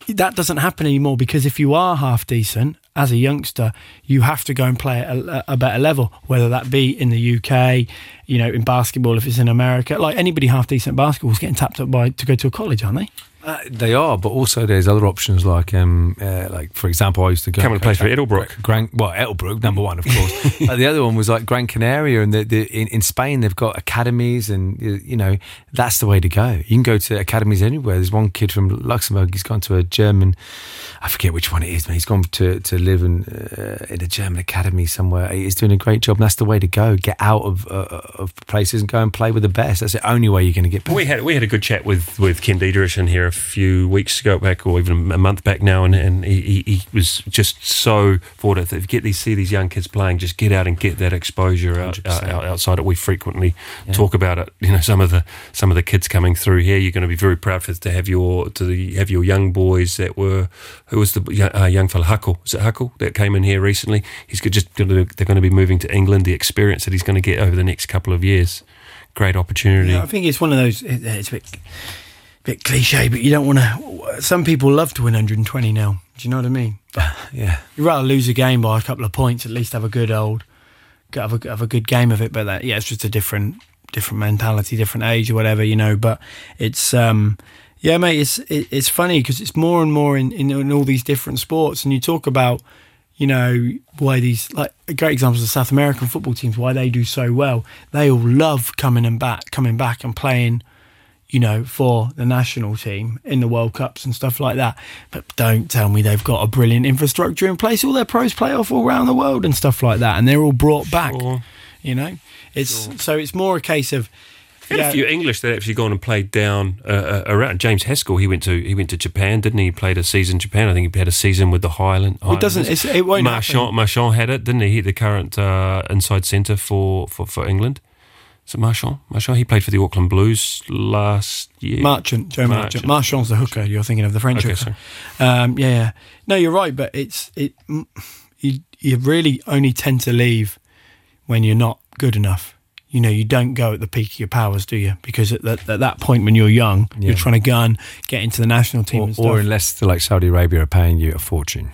D: that doesn't happen anymore because if you are half decent as a youngster, you have to go and play at a, a better level, whether that be in the UK, you know, in basketball, if it's in America. Like anybody half decent basketball is getting tapped up by to go to a college, aren't they?
E: Uh, they are, but also there's other options like, um, uh, like for example, I used to go
C: Come and play for
E: coach
C: Ettelbruck.
E: Gran, well, Ettelbruck, number one, of course. uh, the other one was like Gran Canaria, and the, the, in, in Spain they've got academies, and you you know that's the way to go. You can go to academies anywhere. There's one kid from Luxembourg. He's gone to a German, I forget which one it is. Man, he's gone to to live in uh, in a German academy somewhere. He's doing a great job. And that's the way to go. Get out of uh, of places and go and play with the best. That's the only way you're going to get better.
C: We had we had a good chat with with Ken Diederich in here a few weeks ago back, or even a month back now, and, and he, he, was just so for it. If get these see these young kids playing, just get out and get that exposure out, out, outside it. We frequently talk about it. You know, some of the some of the kids coming through here, you're going to be very proud for to have your to the, have your young boys that were who was the young- uh, young fella Huckle? Is it Huckle that came in here recently? He's just going to they're going to be moving to England. The experience that he's going to get over the next couple of years, great opportunity.
D: Yeah, I think it's one of those. It's a bit, bit cliche, but you don't want to. Some people love to win 120 now. Do you know what I mean? But
E: Yeah.
D: you'd rather lose a game by a couple of points. At least have a good old, have a have a good game of it. But that, yeah, it's just a different different mentality, different age or whatever, you know. But it's um, yeah, mate. It's it, it's funny because it's more and more in, in in all these different sports, and you talk about you know why these like great examples of South American football teams why they do so well. They all love coming and back, coming back and playing you know, for the national team in the World Cups and stuff like that. But don't tell me they've got a brilliant infrastructure in place. All their pros play off all around the world and stuff like that, and they're all brought back. You know, it's so it's more a case of
C: Had a few English that actually gone and played down uh, uh, around. James Haskell, he went to he went to Japan, didn't he? He played a season in Japan. I think he had a season with the Highland.
D: It doesn't- it won't
C: Marchand,
D: happen.
C: Marchand had it, didn't he? He the current uh, inside centre for, for, for England. Is it Marchand? Marchand. He played for the Auckland Blues last year.
D: Marchant, Joe Marchant.
C: Marchant.
D: Marchand's the hooker. You're thinking of the French
C: Okay,
D: hooker. Um, yeah, yeah. No, you're right, but it's it. You you really only tend to leave when you're not good enough. You know, you don't go at the peak of your powers, do you? Because at that, at that point, when you're young, you're trying to gun, get into the national team
E: Or,
D: and
E: or unless they're like Saudi Arabia are paying you a fortune.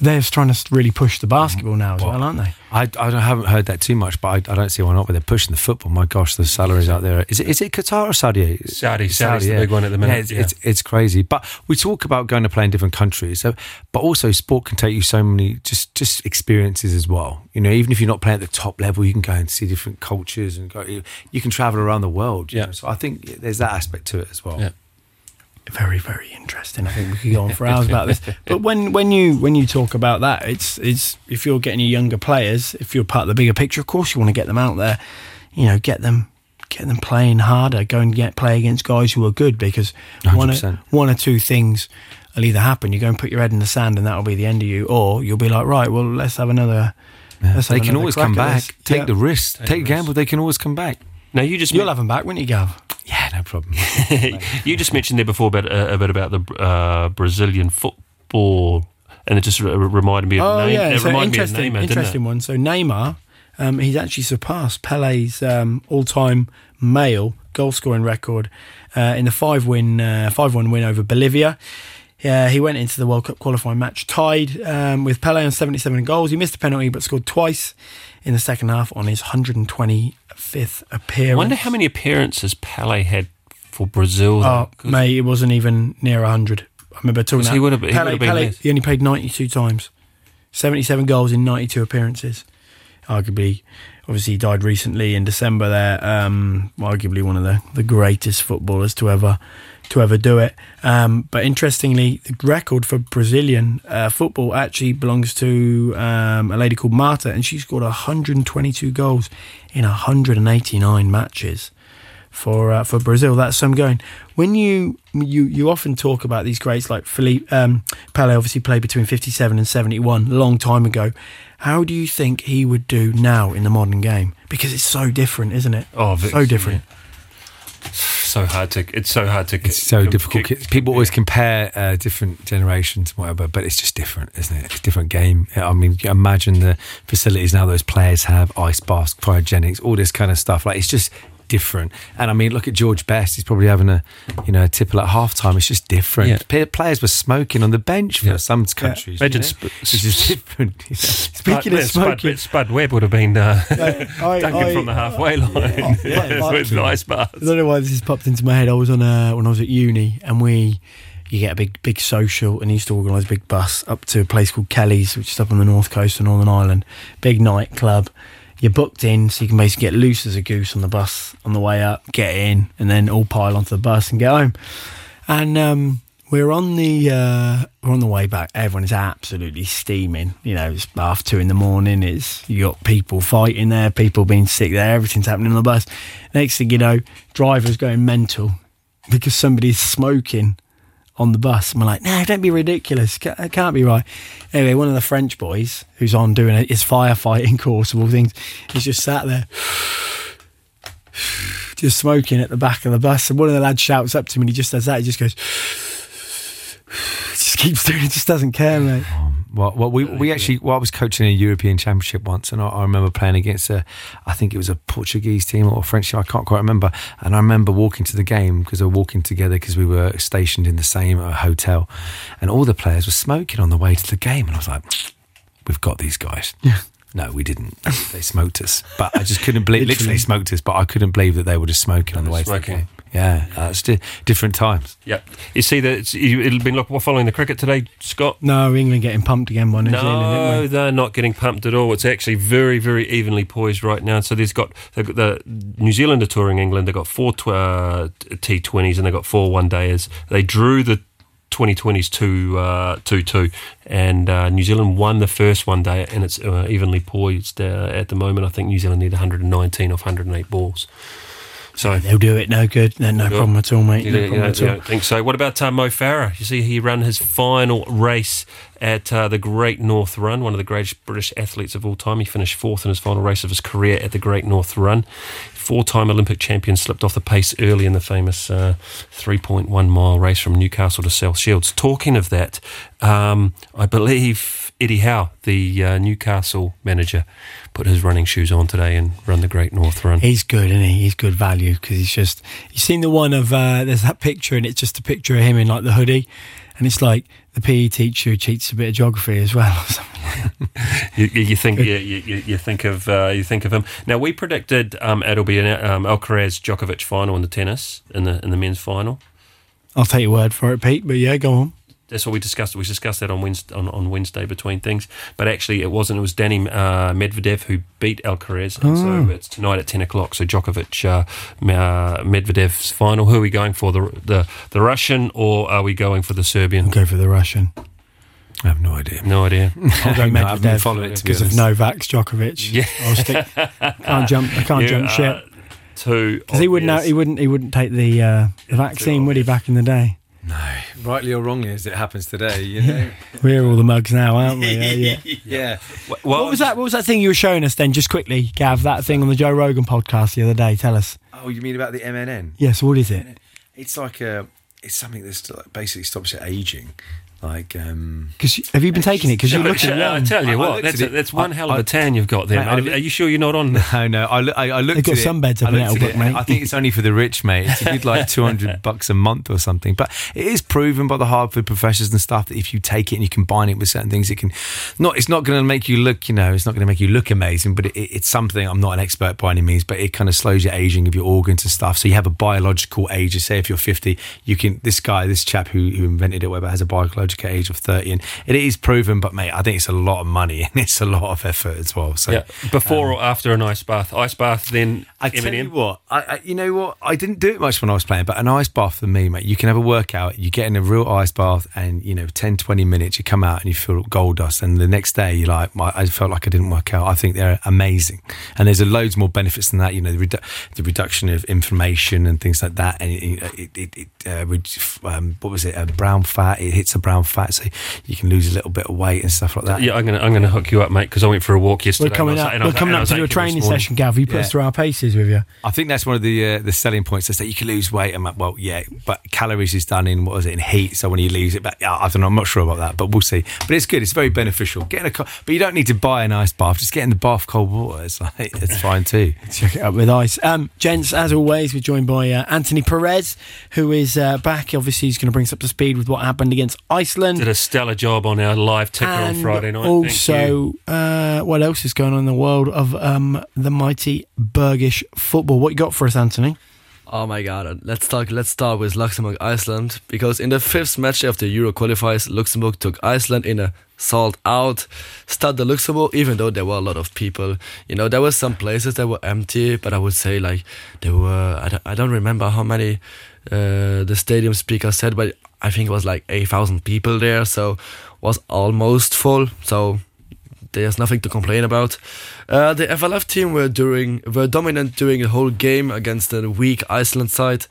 D: They're trying to really push the mm-hmm. basketball now as well, aren't they?
E: I, I haven't heard that too much, but I, I don't see why not. But they're pushing the football. My gosh, the salaries out there. Is it is it Qatar or Saudi?
C: Saudi. Saudi's the big one at the minute,
E: Yeah, it's,
C: yeah.
E: It's, it's crazy. But we talk about going to play in different countries. So, but also sport can take you so many just just experiences as well. You know, even if you're not playing at the top level, you can go and see different cultures and go. You, you can travel around the world.
C: Yeah.
E: know. So I think there's that aspect to it as well.
C: Yeah.
D: Very very interesting i think we could go on for hours about this but when when you when you talk about that it's it's if you're getting your younger players if you're part of the bigger picture of course you want to get them out there you know get them get them playing harder go and get play against guys who are good because one or,
E: 100%.
D: one or two things will either happen you go and put your head in the sand and that'll be the end of you or you'll be like right well let's have another let's have
E: They can always come back.
D: this.
E: Take
D: Yeah.
E: the risk.
C: Take
E: Take,
C: the
E: a gamble. They can always come back.
C: Now you just
D: you'll
C: men-
D: have them back won't you Gav
E: Yeah, no problem.
C: you just mentioned there before about uh, a bit about the uh, Brazilian football, and it just re- reminded me of
D: Oh
C: name.
D: yeah,
C: it
D: so
C: reminded me of
D: interesting,
C: Neymar,
D: interesting one. So Neymar, um, he's actually surpassed Pele's um, all-time male goal-scoring record uh, in the five-win, uh, five-one win over Bolivia. Yeah, he went into the World Cup qualifying match tied um, with Pele on 77 goals. He missed a penalty but scored twice in the second half on his 125th appearance.
C: I wonder how many appearances Pele had for Brazil. though,
D: Oh, mate, it wasn't even near 100. I remember talking about
C: he would have- he
D: Pele,
C: would have been
D: Pele,
C: less.
D: he only played 92 times. 77 goals in 92 appearances. Arguably, obviously, he died recently in December there. Um, arguably one of the, the greatest footballers to ever to ever do it. Um, but interestingly, the record for Brazilian uh, football actually belongs to um, a lady called Marta, and she scored 122 goals in 189 matches for uh, for Brazil. That's some going. When you you you often talk about these greats like Philippe um, Pele, obviously played between fifty seven and seventy one, a long time ago. How do you think he would do now in the modern game? Because it's so different, isn't it?
C: Oh,
D: so different.
C: So hard to. It's so hard to.
E: It's so difficult. People always compare uh, different generations, and whatever, but it's just different, isn't it? It's a different game. I mean, imagine the facilities now those players have, ice baths, cryogenics, all this kind of stuff. Like it's just different. And I mean, look at George Best. He's probably having a, you know, a tipple at half time. It's just different.
C: Yeah.
E: Pa- Players were smoking on the bench for
C: Yeah.
E: some countries.
C: Imagine
E: you know?
C: sp-
E: it's just different. you know.
D: Speaking of smoking,
C: Spud, Spud Webb would have been uh,
D: I-
C: dunking
D: I-
C: from the halfway line
D: yeah,
C: with
D: I-
C: ice
D: I don't know why this has popped into my head. I was on a, when I was at uni, and we you get a big big social, and he used to organise a big bus up to a place called Kelly's, which is up on the north coast of Northern Ireland. Big nightclub. You're booked in, so you can basically get loose as a goose on the bus on the way up, get in, and then all pile onto the bus and get home. And um, we're on the uh, we're on the way back. Everyone is absolutely steaming. You know, it's half two in the morning. It's you got people fighting there, people being sick there. Everything's happening on the bus. Next thing you know, drivers going mental because somebody's smoking on the bus. And we're like, no, don't be ridiculous. It can't be right. Anyway, one of the French boys who's on doing a, his firefighting course of all things, he's just sat there. Just smoking at the back of the bus, and one of the lads shouts up to him, and he just does that. He just goes, just keeps doing it. Just doesn't care, mate.
E: Well, well we, we actually, well, I was coaching a European Championship once, and I, I remember playing against a, I think it was a Portuguese team or a French team, I can't quite remember. And I remember walking to the game because we were walking together because we were stationed in the same uh, hotel, and all the players were smoking on the way to the game, and I was like, we've got these guys. Yeah. No, we didn't. They smoked us, but I just couldn't believe.
D: Literally.
E: literally smoked us, but I couldn't believe that they were just smoking on the way to the game. Yeah, that's di- different times.
C: Yeah. You see that it's, you, it'll been look, following the cricket today, Scott.
D: No, England getting pumped again by New Zealand,
C: No,
D: didn't
C: they're not getting pumped at all. It's actually very, very evenly poised right now. So there's got they've got the New Zealand are touring England. They've got four tw- uh, T20s and they've got four one dayers. They drew the 2020s two uh, two two, and uh, New Zealand won the first one day, and it's uh, evenly poised uh, at the moment. I think New Zealand need 119 off 108 balls. So
D: They'll do it. No good. No, no
C: Yeah.
D: problem at all, mate.
C: you,
D: No
C: don't-
D: problem
C: don't,
D: at all.
C: don't think so. What about uh, Mo Farah? You see, he ran his final race at uh, the Great North Run, one of the greatest British athletes of all time. He finished fourth in his final race of his career at the Great North Run. Four time Olympic champion slipped off the pace early in the famous uh, 3.1 mile race from Newcastle to South Shields. Talking of that, um, I believe Eddie Howe, the uh, Newcastle manager, put his running shoes on today and run the Great North Run.
D: He's good, isn't he? He's good value because he's just. You've seen the one of uh, there's that picture, and it's just a picture of him in like the hoodie, and it's like the PE teacher who cheats a bit of geography as well. or something.
C: You, you you think you, you, you think of uh, you think of him. Now we predicted um, it'll be an um, Alcaraz Djokovic final in the tennis in the in the men's final.
D: I'll take your word for it, Pete. But yeah, go on.
C: That's what we discussed. We discussed that on Wednesday, on, on Wednesday between things. But actually, it wasn't. It was Danny uh, Medvedev who beat Alcaraz. And So it's tonight at ten o'clock. So Djokovic, uh, uh, Medvedev's final. Who are we going for? The the the Russian or are we going for the Serbian?
D: I'll go for the Russian.
E: I have no idea.
C: No idea.
D: I'll go
E: No, I haven't been
D: Medvedev
E: following it,
D: because of
E: honest.
D: Novak Djokovic.
C: Yeah.
D: I'll stick. Can't jump. I can't
C: You,
D: jump
C: uh,
D: shit.
C: Too.
D: Because he wouldn't. He wouldn't. He wouldn't take the uh, the vaccine, would he? Back in the day.
E: No, rightly or wrongly, as it happens today, you know.
D: We're all the mugs now, aren't we? Yeah. yeah.
E: yeah.
C: Well,
D: What was that? What was that thing you were showing us then? Just quickly, Gav. That thing on the Joe Rogan podcast the other day. Tell us.
E: Oh, you mean about the MNN?
D: Yes. what is it?
E: It's like a, it's something that's basically stops you aging. Like, um,
D: Because have you been taking it? Because you
C: Yeah,
D: look
C: but, uh, I
D: young.
C: tell you
E: I- I
C: what,
E: looked
C: that's, a, that's one
E: I-
C: hell of a
E: I-
C: tan you've got there.
E: Mate, I
C: mate.
E: look-
C: Are you sure you're not on?
E: no, no. I, loo- I, I looked
D: They've got
E: at it.
D: sunbeds up
E: I
D: in
E: looked at it,
D: mate.
E: I think it's only for the rich, mate. It's a good like two hundred bucks a month or something. But it is proven by the Harvard professors and stuff that if you take it and you combine it with certain things, it can not. It's not going to make you look. You know, it's not going to make you look amazing, but it, it, it's something. I'm not an expert by any means, but it kind of slows your aging of your organs and stuff. So you have a biological age. You say if you're 50, you can. This guy, this chap who, who invented it, whatever, has a biological age of 30, and it is proven. But mate, I think it's a lot of money and it's a lot of effort as well. So
C: Yeah, before or after an ice bath. Ice bath, then
E: I tell you what, I, I you know what, I didn't do it much when I was playing, but an ice bath for me, mate, you can have a workout, you get in a real ice bath, and you know, 10, 20 minutes, you come out and you feel gold dust, and the next day you're like, I I felt like I didn't work out. I think they're amazing, and there's a loads more benefits than that. You know, the, redu- the reduction of inflammation and things like that, and it, it, it, it uh, um, what was it, uh, brown fat? It hits the brown fat, so you can lose a little bit of weight and stuff like that.
C: Yeah, I'm gonna I'm gonna hook you up, mate, because I went for a walk yesterday.
D: We're coming
C: and I was-
D: up. We're
C: was-
D: coming up
C: was
D: to do a training session, Gav. You put us through our paces with you.
E: I think that's one of the uh, the selling points is that you can lose weight. I'm like, well, yeah, but calories is done in what was it in heat. So when you lose it, but I don't know. I'm not sure about that, but we'll see. But it's good. It's very beneficial. Getting a, co- but you don't need to buy an ice bath. Just get in the bath cold water. It's like it's fine too.
D: Check it out with ice. Um, gents, as always, we're joined by uh, Anthony Perez, who is uh, back. Obviously, he's going to bring us up to speed with what happened against Iceland.
C: Did a stellar job on our live ticker on Friday night. Thank.
D: Also, uh, what else is going on in the world of um, the mighty Bergish football? What you got for us, Anthony?
F: Oh my god, let's talk let's start with Luxembourg Iceland because in the fifth match of the Euro qualifiers Luxembourg took Iceland in a sold out Stade de Luxembourg even though there were a lot of people. You know, there were some places that were empty, but I would say like there were I don't, I don't remember how many uh, the stadium speaker said, but I think it was like 8,000 people there, so was almost full. So there's nothing to complain about. Uh, the FLF team were during were dominant during the whole game against the weak Iceland side.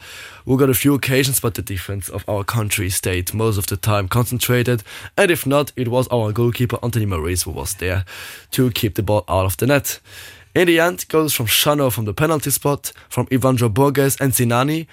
F: We got a few occasions, but the defense of our country stayed most of the time concentrated, and if not, it was our goalkeeper Anthony Moris who was there to keep the ball out of the net. In the end, goals from Shano from the penalty spot, from Ivandro Borges and Sinani,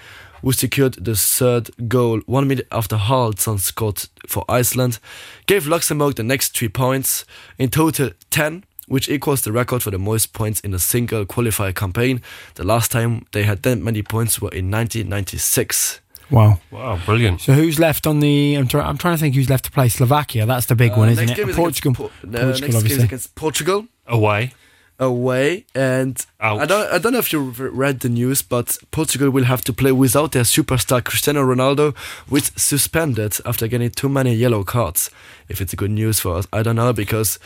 F: who secured the third goal one minute after Haraldsson scored for Iceland, gave Luxembourg the next three points, in total 10, which equals the record for the most points in a single qualifier campaign. The last time they had that many points were in 1996.
D: Wow.
C: Wow, brilliant.
D: So who's left on the? I'm, try, I'm trying to think who's left to play Slovakia. That's the big one,
F: Uh,
D: isn't
F: next
D: it?
F: game is
D: Portugal.
F: against Po- uh,
D: Portugal,
F: next game is
D: obviously.
F: against Portugal.
C: Away.
F: Away and I don't I don't know if you re- read the news but Portugal will have to play without their superstar Cristiano Ronaldo which suspended after getting too many yellow cards. If it's a good news for us I don't know because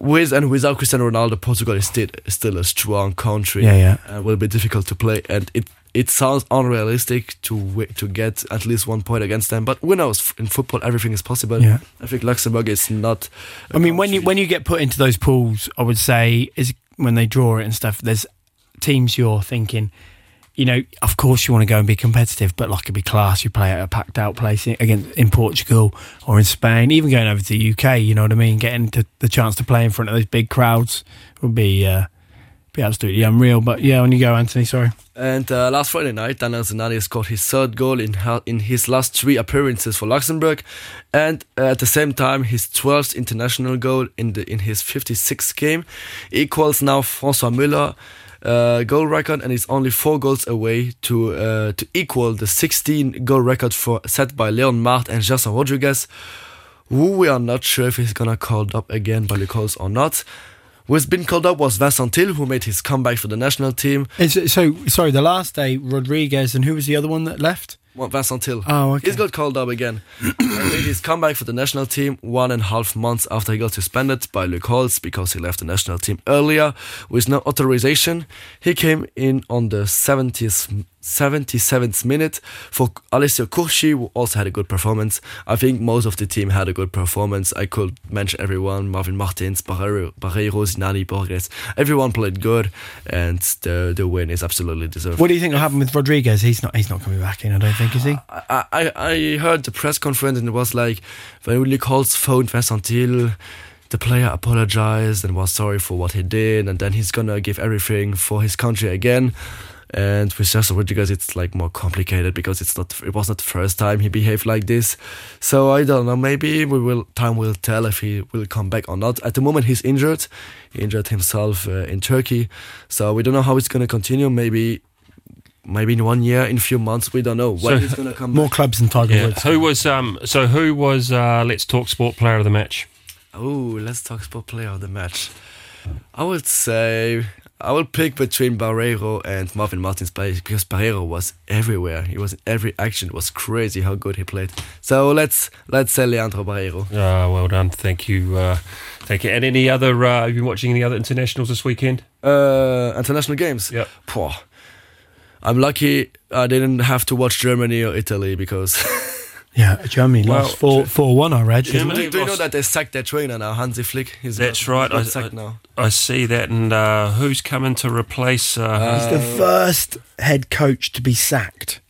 F: with and without Cristiano Ronaldo Portugal is still still a strong country
D: Yeah, yeah.
F: and will be difficult to play and it it sounds unrealistic to wi- to get at least one point against them but who knows in football everything is possible
D: Yeah.
F: I think Luxembourg is not
D: I mean, when you when you get put into those pools, I would say is when they draw it and stuff. There's teams you're thinking, you know, of course you want to go and be competitive, but like it'd be class. You play at a packed out place in- against in Portugal or in Spain, even going over to the UK. You know what I mean? Getting to, the chance to play in front of those big crowds would be uh, be absolutely unreal. But yeah, on you go, Anthony. Sorry.
F: And uh, last Friday night, Daniel Sinani scored his third goal in in his last three appearances for Luxembourg, and uh, at the same time, his 12th international goal in the in his 56th game equals now François Müller. Uh, goal record and is only four goals away to uh, to equal the 16 goal record for set by Leon Mart and Gerson Rodrigues, who we are not sure if he's gonna called up again by the calls or not. Who's been called up was Vincent Thill, who made his comeback for the national team.
D: It, so sorry. The last day, Rodrigues and who was the other one that left?
F: Well, Vincent Thill.
D: Oh, okay.
F: He's got called up again. He made his comeback for the national team one and a half months after he got suspended by Luc Holtz because he left the national team earlier with no authorization. He came in on the 70th, 77th minute for Alessio Curci, who also had a good performance. I think most of the team had a good performance. I could mention everyone Marvin Martins, Barreiro, Barreiro Sinani, Borges. Everyone played good, and the, the win is absolutely deserved.
D: What do you think will happen with Rodrigues? He's not. He's not coming back in. I don't think is he.
F: I, I, I heard the press conference and it was like when Luc Holtz phoned Thill, the player apologized and was sorry for what he did, and then he's gonna give everything for his country again. And with Cesar Rodrigues, it's like more complicated because it's not. It was not the first time he behaved like this. So I don't know. Maybe we will. Time will tell if he will come back or not. At the moment, he's injured. He injured himself uh, in Turkey, so we don't know how it's gonna continue. Maybe. Maybe in one year, in a few months, we don't know when
C: So-
F: he's gonna come back.
D: More
F: back.
D: clubs than Tiger
C: Yeah.
D: Woods.
C: Who was um? So who was uh? Let's talk sport player of the match.
F: Oh, let's talk sport player of the match. I would say I will pick between Barreiro and Marvin Martins play because Barreiro was everywhere. He was in every action. It was crazy how good he played. So let's let's say Leandro Barreiro.
C: Ah, well done. Thank you. Uh, thank you. And any other? Uh, have you been watching any other internationals this weekend?
F: Uh, international games. Yeah. I'm lucky I didn't have to watch Germany or Italy because
D: Yeah, Germany
C: Well,
D: lost four four one. I read.
C: Germany-
F: do, do you know
C: lost-
F: that they sacked their trainer now, Hansi Flick? He's
C: That's right.
F: he's
C: I-
F: sacked
C: I-
F: now.
C: I see that. And uh, who's coming to replace? Uh,
D: He's the first head coach to be sacked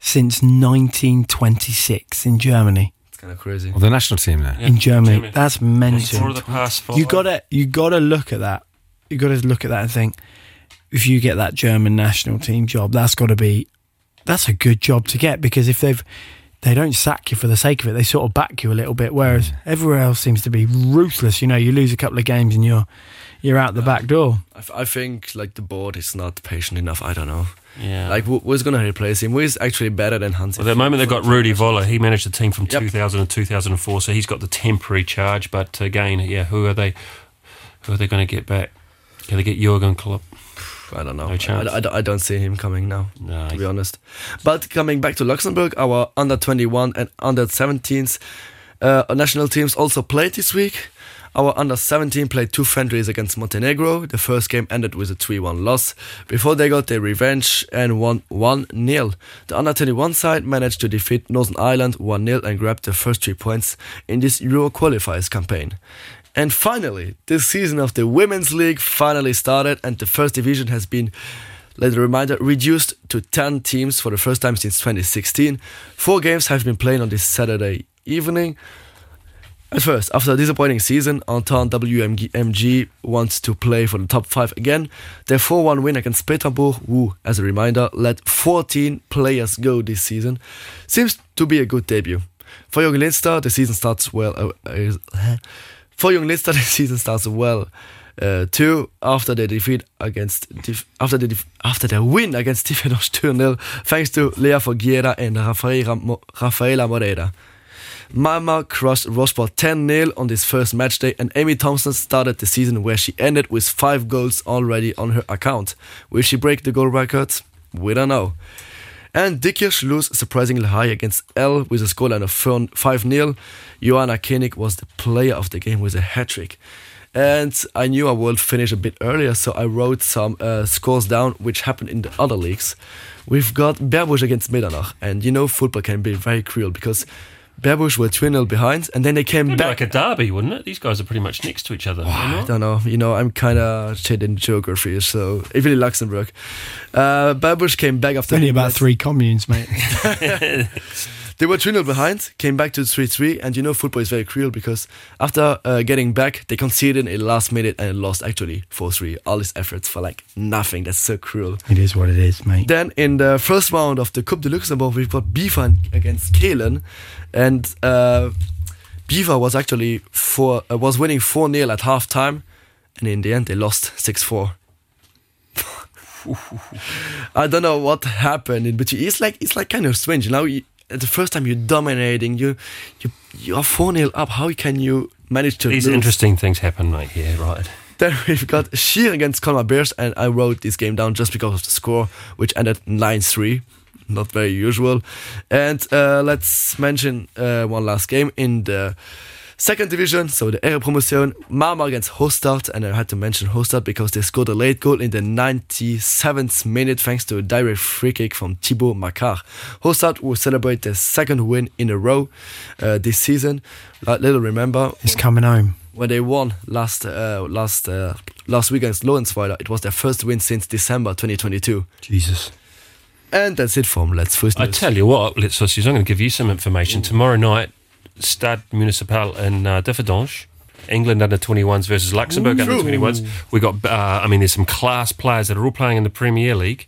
D: since 1926 in Germany.
F: It's kind of crazy.
E: Well, the national team there.
C: Yeah,
D: in Germany,
C: Germany.
D: that's
C: four
D: mental.
C: the past five.
D: You gotta you gotta look at that. You gotta look at that and think, if you get that German national team job, that's got to be that's a good job to get because if they've they don't sack you for the sake of it, they sort of back you a little bit. Whereas everywhere else seems to be ruthless. You know, you lose a couple of games and you're you're out the back door.
F: I think like the board is not patient enough. I don't know.
C: Yeah.
F: Like who, who's gonna replace him? Who is actually better than Hansi?
C: Well, at the moment they've got Rudi Völler. He managed the team from
F: Yep.
C: 2000 and 2004, so he's got the temporary charge. But again, yeah, who are they? Who are they going to get back? Can they get Jurgen Klopp?
F: I don't know.
C: No chance.
F: I, I, don't- I don't see him coming now.
C: No,
F: to be honest. But coming back to Luxembourg, our under 21 and under 17s uh, national teams also played this week. Our under 17 played two friendlies against Montenegro. The first game ended with a 3 1 loss before they got their revenge and won 1 0. The under 21 side managed to defeat Northern Ireland 1 0 and grabbed the first three points in this Euro qualifiers campaign. And finally, this season of the Women's League finally started, and the first division has been, let a reminder, reduced to 10 teams for the first time since 2016. Four games have been played on this Saturday evening. At first, after a disappointing season, Anton WMG wants to play for the top 5 again. Their 4 1 win against Peterborough, who, as a reminder, let 14 players go this season, seems to be a good debut. For Junglinster, the season starts well. Uh, uh, for Junglinster, the season starts well uh, too after their defeat against after the after their win against Tifenos 2-0 thanks to Lea Foguera and Rafaela, Rafaela Moreira. Mama crushed Rosport 10-0 on this first match day and Amy Thompson started the season where she ended with 5 goals already on her account. Will she break the goal record? We don't know. And Dickier lose surprisingly high against L with a scoreline of 5-0. Joanna Koenig was the player of the game with a hat-trick. And I knew I would finish a bit earlier, so I wrote some uh, scores down, which happened in the other leagues. We've got Berbusch against Medernach, and you know football can be very cruel because Berbusch were 2 0 behind, and then they came
C: It'd
F: back.
C: like a derby, wouldn't it? These guys are pretty much next to each other.
F: I don't know. You know, I'm kind of shit in geography, so even in Luxembourg. Uh, Berbusch came back after
D: Only about three communes, mate.
F: They were 3 0 behind, came back to 3 3, and you know, football is very cruel because after uh, getting back, they conceded in the last minute and lost actually 4 3. All these efforts for like nothing. That's so cruel.
D: it is what it is, mate.
F: Then in the first round of the Coupe de Luxembourg, we've got Bifa against Kehlen, and uh, was actually four, uh, was winning 4 0 at half time, and in the end, they lost 6 4. I don't know what happened in between. It's like it's like kind of strange. You, the first time you're dominating, you you you are four 0 up. How can you manage to
C: These
F: lose?
C: interesting things happen, mate. Yeah, right.
F: Then we've got Sheer against Colmar-Berg, and I wrote this game down just because of the score, which ended 9 3. Not very usual. And uh, let's mention uh, one last game in the second division, so the Ehrenpromotion, Marmar against Hostert, and I had to mention Hostert because they scored a late goal in the 97th minute thanks to a direct free kick from Thibaut Macar. Hostert will celebrate their second win in a row uh, this season. Uh, little remember,
D: It's coming home.
F: when they won last uh, last uh, last week against Lorentzweiler, it was their first win since December 2022.
D: Jesus.
F: And that's it from Let's First
C: I
F: News.
C: tell you what, let's Sausages, I'm going to give you some information. Tomorrow night, Stade Municipal in uh, Differdange. England under 21s versus Luxembourg under 21s. We got, uh, I mean, there's some class players that are all playing in the Premier League.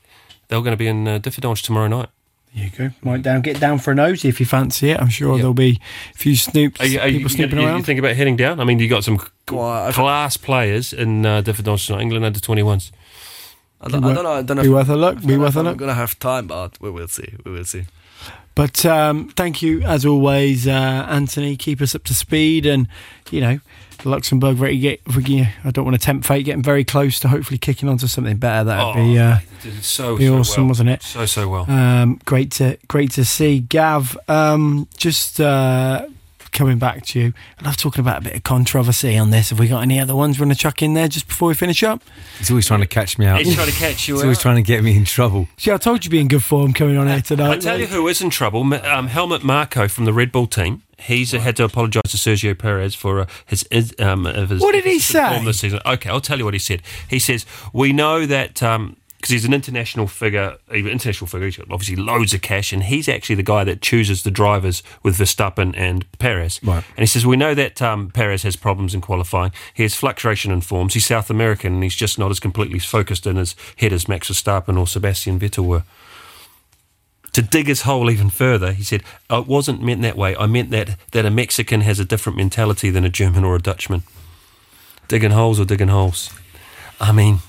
C: They're going to be in uh, Differdange tomorrow night.
D: There you go. Might down, get down for a nosy if you fancy it. I'm sure
C: Yeah.
D: there'll be a few snoops,
C: Are you, are you,
D: people snooping
C: you, you
D: around.
C: think about heading down? I mean, you got some c-
F: Well, I-
C: class players in uh, Differdange tonight. England under 21s.
F: I don't, I don't know. I don't know.
D: Be
F: if-
D: worth a look.
F: I
D: Be
F: don't know
D: worth
F: if
D: a
F: I'm
D: look.
F: gonna have time, but we will see. We will see.
D: But um, thank you, as always, uh, Anthony. Keep us up to speed, and you know, Luxembourg. Very get. I don't want to tempt fate. Getting very close to hopefully kicking onto something better. That'd be uh,
C: so,
D: be
C: so
D: awesome,
C: well.
D: wasn't it?
C: So, so well.
D: Um, great to great to see Gav. Um, just uh, coming back to you. I love talking about a bit of controversy on this. Have we got any other ones we want to chuck in there just before we finish up?
E: He's always trying to catch me out.
C: He's trying to catch you
E: He's
C: out.
E: always trying to get me in trouble.
D: See, I told you be in good form coming on here tonight.
C: I tell you who is in trouble. Ma- Um, Helmut Marko from the Red Bull team. He's uh, had to apologise to Sergio Perez for uh, his, his, um, his.
D: What did he
C: his form
D: say?
C: This season. Okay, I'll tell you what he said. He says we know that. Um, because he's an international figure, international figure. He's got obviously loads of cash, and he's actually the guy that chooses the drivers with Verstappen and Perez.
E: Right.
C: And he says we know that um, Perez has problems in qualifying. He has fluctuation in forms. He's South American, and he's just not as completely focused in his head as Max Verstappen or Sebastian Vettel were to dig his hole even further, he said, "Oh, "It wasn't meant that way. I meant that that a Mexican has a different mentality than a German or a Dutchman. Digging holes or digging holes. I mean,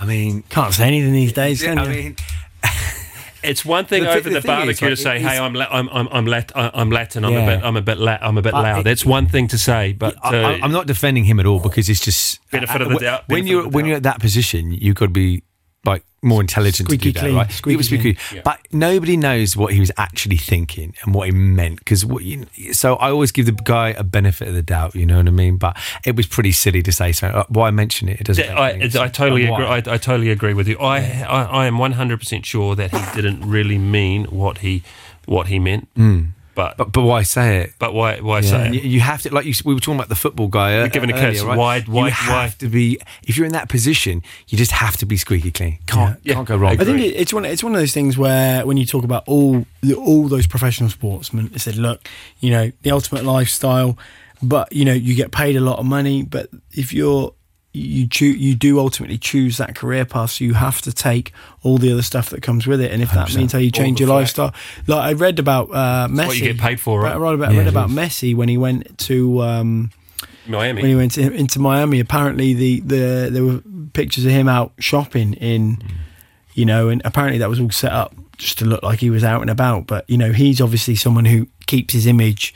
E: I mean,
D: Can't say anything these days, can
E: I
D: you?
E: mean,
C: it's one thing
E: The thi-
C: over
E: the
C: the,
E: thing is,
C: barbecue
E: like,
C: to say, "Hey, I'm la- I'm I'm I'm, lat- I'm Latin. I'm
E: Yeah.
C: a bit I'm a bit la- I'm a bit
E: But
C: loud."
E: it-
C: That's one thing to say, but uh,
E: I, I'm not defending him at all because it's just
C: Benefit of the
E: uh,
C: doubt,
E: When you're when
C: doubt.
E: you're at that position, you've got to be like more intelligent
D: Squeaky
E: to do that, right?
D: squeaky
E: It was squeaky,
C: Yeah.
E: but nobody knows what he was actually thinking and what he meant because what you. So I always give the guy a benefit of the doubt. You know what I mean? But it was pretty silly to say so. Uh, Why mention it? It doesn't. make
C: I, I totally agree. I, I totally agree with you. I, I I am 100 percent sure that he didn't really mean what he what he meant.
E: Mm.
C: But
E: But but why say it?
C: but why why
E: Yeah,
C: say it?
E: you, you have to like you, we were talking about the football guy. Uh,
C: given a
E: earlier,
C: curse,
E: right?
C: why- why-
E: you have
C: why-
E: to be if you're in that position, you just have to be squeaky clean. Can't
C: Yeah.
E: can't go wrong.
D: I think it, it's one. It's one of those things where when you talk about all all those professional sportsmen, they said, look, you know, the ultimate lifestyle, but you know, you get paid a lot of money. But if you're you choose, you do ultimately choose that career path, so you have to take all the other stuff that comes with it. And if that means how you change your lifestyle, like I read about uh, Messi,
C: what you get paid for, right?
D: I read about,
E: Yeah,
D: read about. Messi when he went to. Um,
C: Miami.
D: when he went to, into Miami. Apparently, the, the there were pictures of him out shopping in, you know, and apparently that was all set up just to look like he was out and about. But you know, he's obviously someone who keeps his image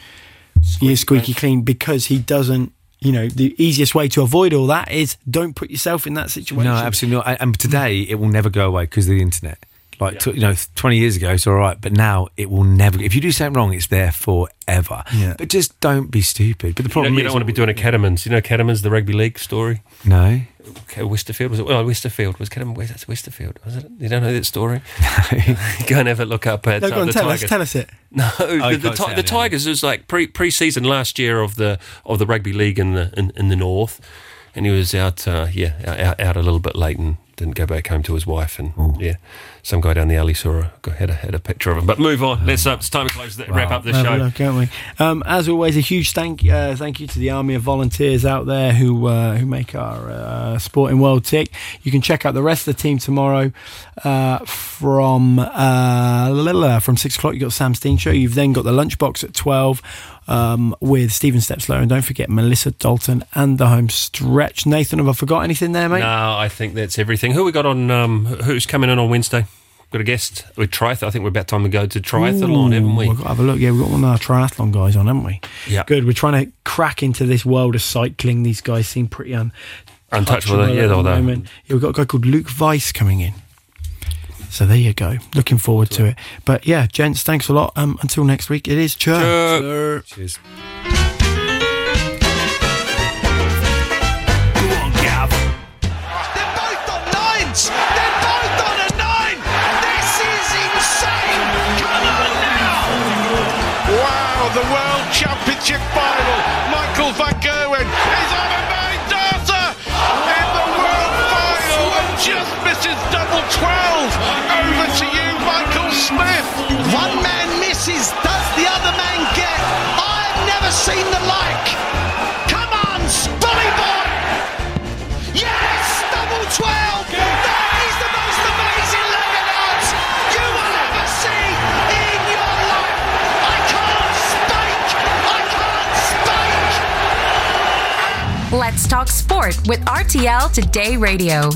D: squeaky, squeaky clean because he doesn't. You know, the easiest way to avoid all that is don't put yourself in that situation.
E: No, absolutely not. And- And today it will never go away because of the internet. Like tw- you know, twenty years ago it's all right, but now it will never. If you do something wrong, it's there forever.
D: Yeah.
E: But just don't be stupid. But the
C: You
E: problem
C: don't, you
E: is,
C: don't want to be doing a Catamans. You know Catamans, the rugby league story.
E: no.
C: Okay, Westerfield was it? Well, Westerfield was Catamans. Where's that's Westerfield? Was it? You don't know that story? Go and have a look up at
D: No,
C: uh,
D: go on,
C: the
D: tell us, tell us it.
C: No, the, the,
E: can't
C: Ti- the Tigers was like pre pre season last year of the of the rugby league in the in, in the north, and he was out uh, yeah out, out a little bit late and didn't go back home to his wife and yeah, some guy down the alley saw her had a had a picture of him. But move on. Let's uh, it's time to close the, wrap up the
D: Have
C: show.
D: look, can't we? Um, as always, a huge thank uh, thank you to the army of volunteers out there who uh, who make our uh, sporting world tick. You can check out the rest of the team tomorrow uh, from uh, from six o'clock. You have got Sam Steen show. You've then got the lunchbox at twelve. Um, with Stephen Stepslow and don't forget Melissa Dalton and the home stretch. Nathan, have I forgot anything there, mate?
C: No, I think that's everything. Who we got on? Um, who's coming in on Wednesday? Got a guest with triathlon. I think we're about time to go to triathlon, haven't we?
D: We've got to have a look. Yeah, we've got one of our triathlon guys on, haven't we?
C: Yeah.
D: Good. We're trying to crack into this world of cycling. These guys seem pretty un-
C: Untouchable,
D: touchable
C: yeah,
D: at the moment. Yeah, we've got a guy called Luke Weiss coming in. So there you go. Looking forward to it. But yeah, gents, thanks a lot. Um, until next week, it is Church.
E: Cheers.
B: Championship final. Michael van Gerwen is on a nine darter in the World final and just misses double 12. Over to you, Michael Smith. One man misses. Does the other man get? I've never seen the like.
G: Let's talk sport with RTL Today Radio.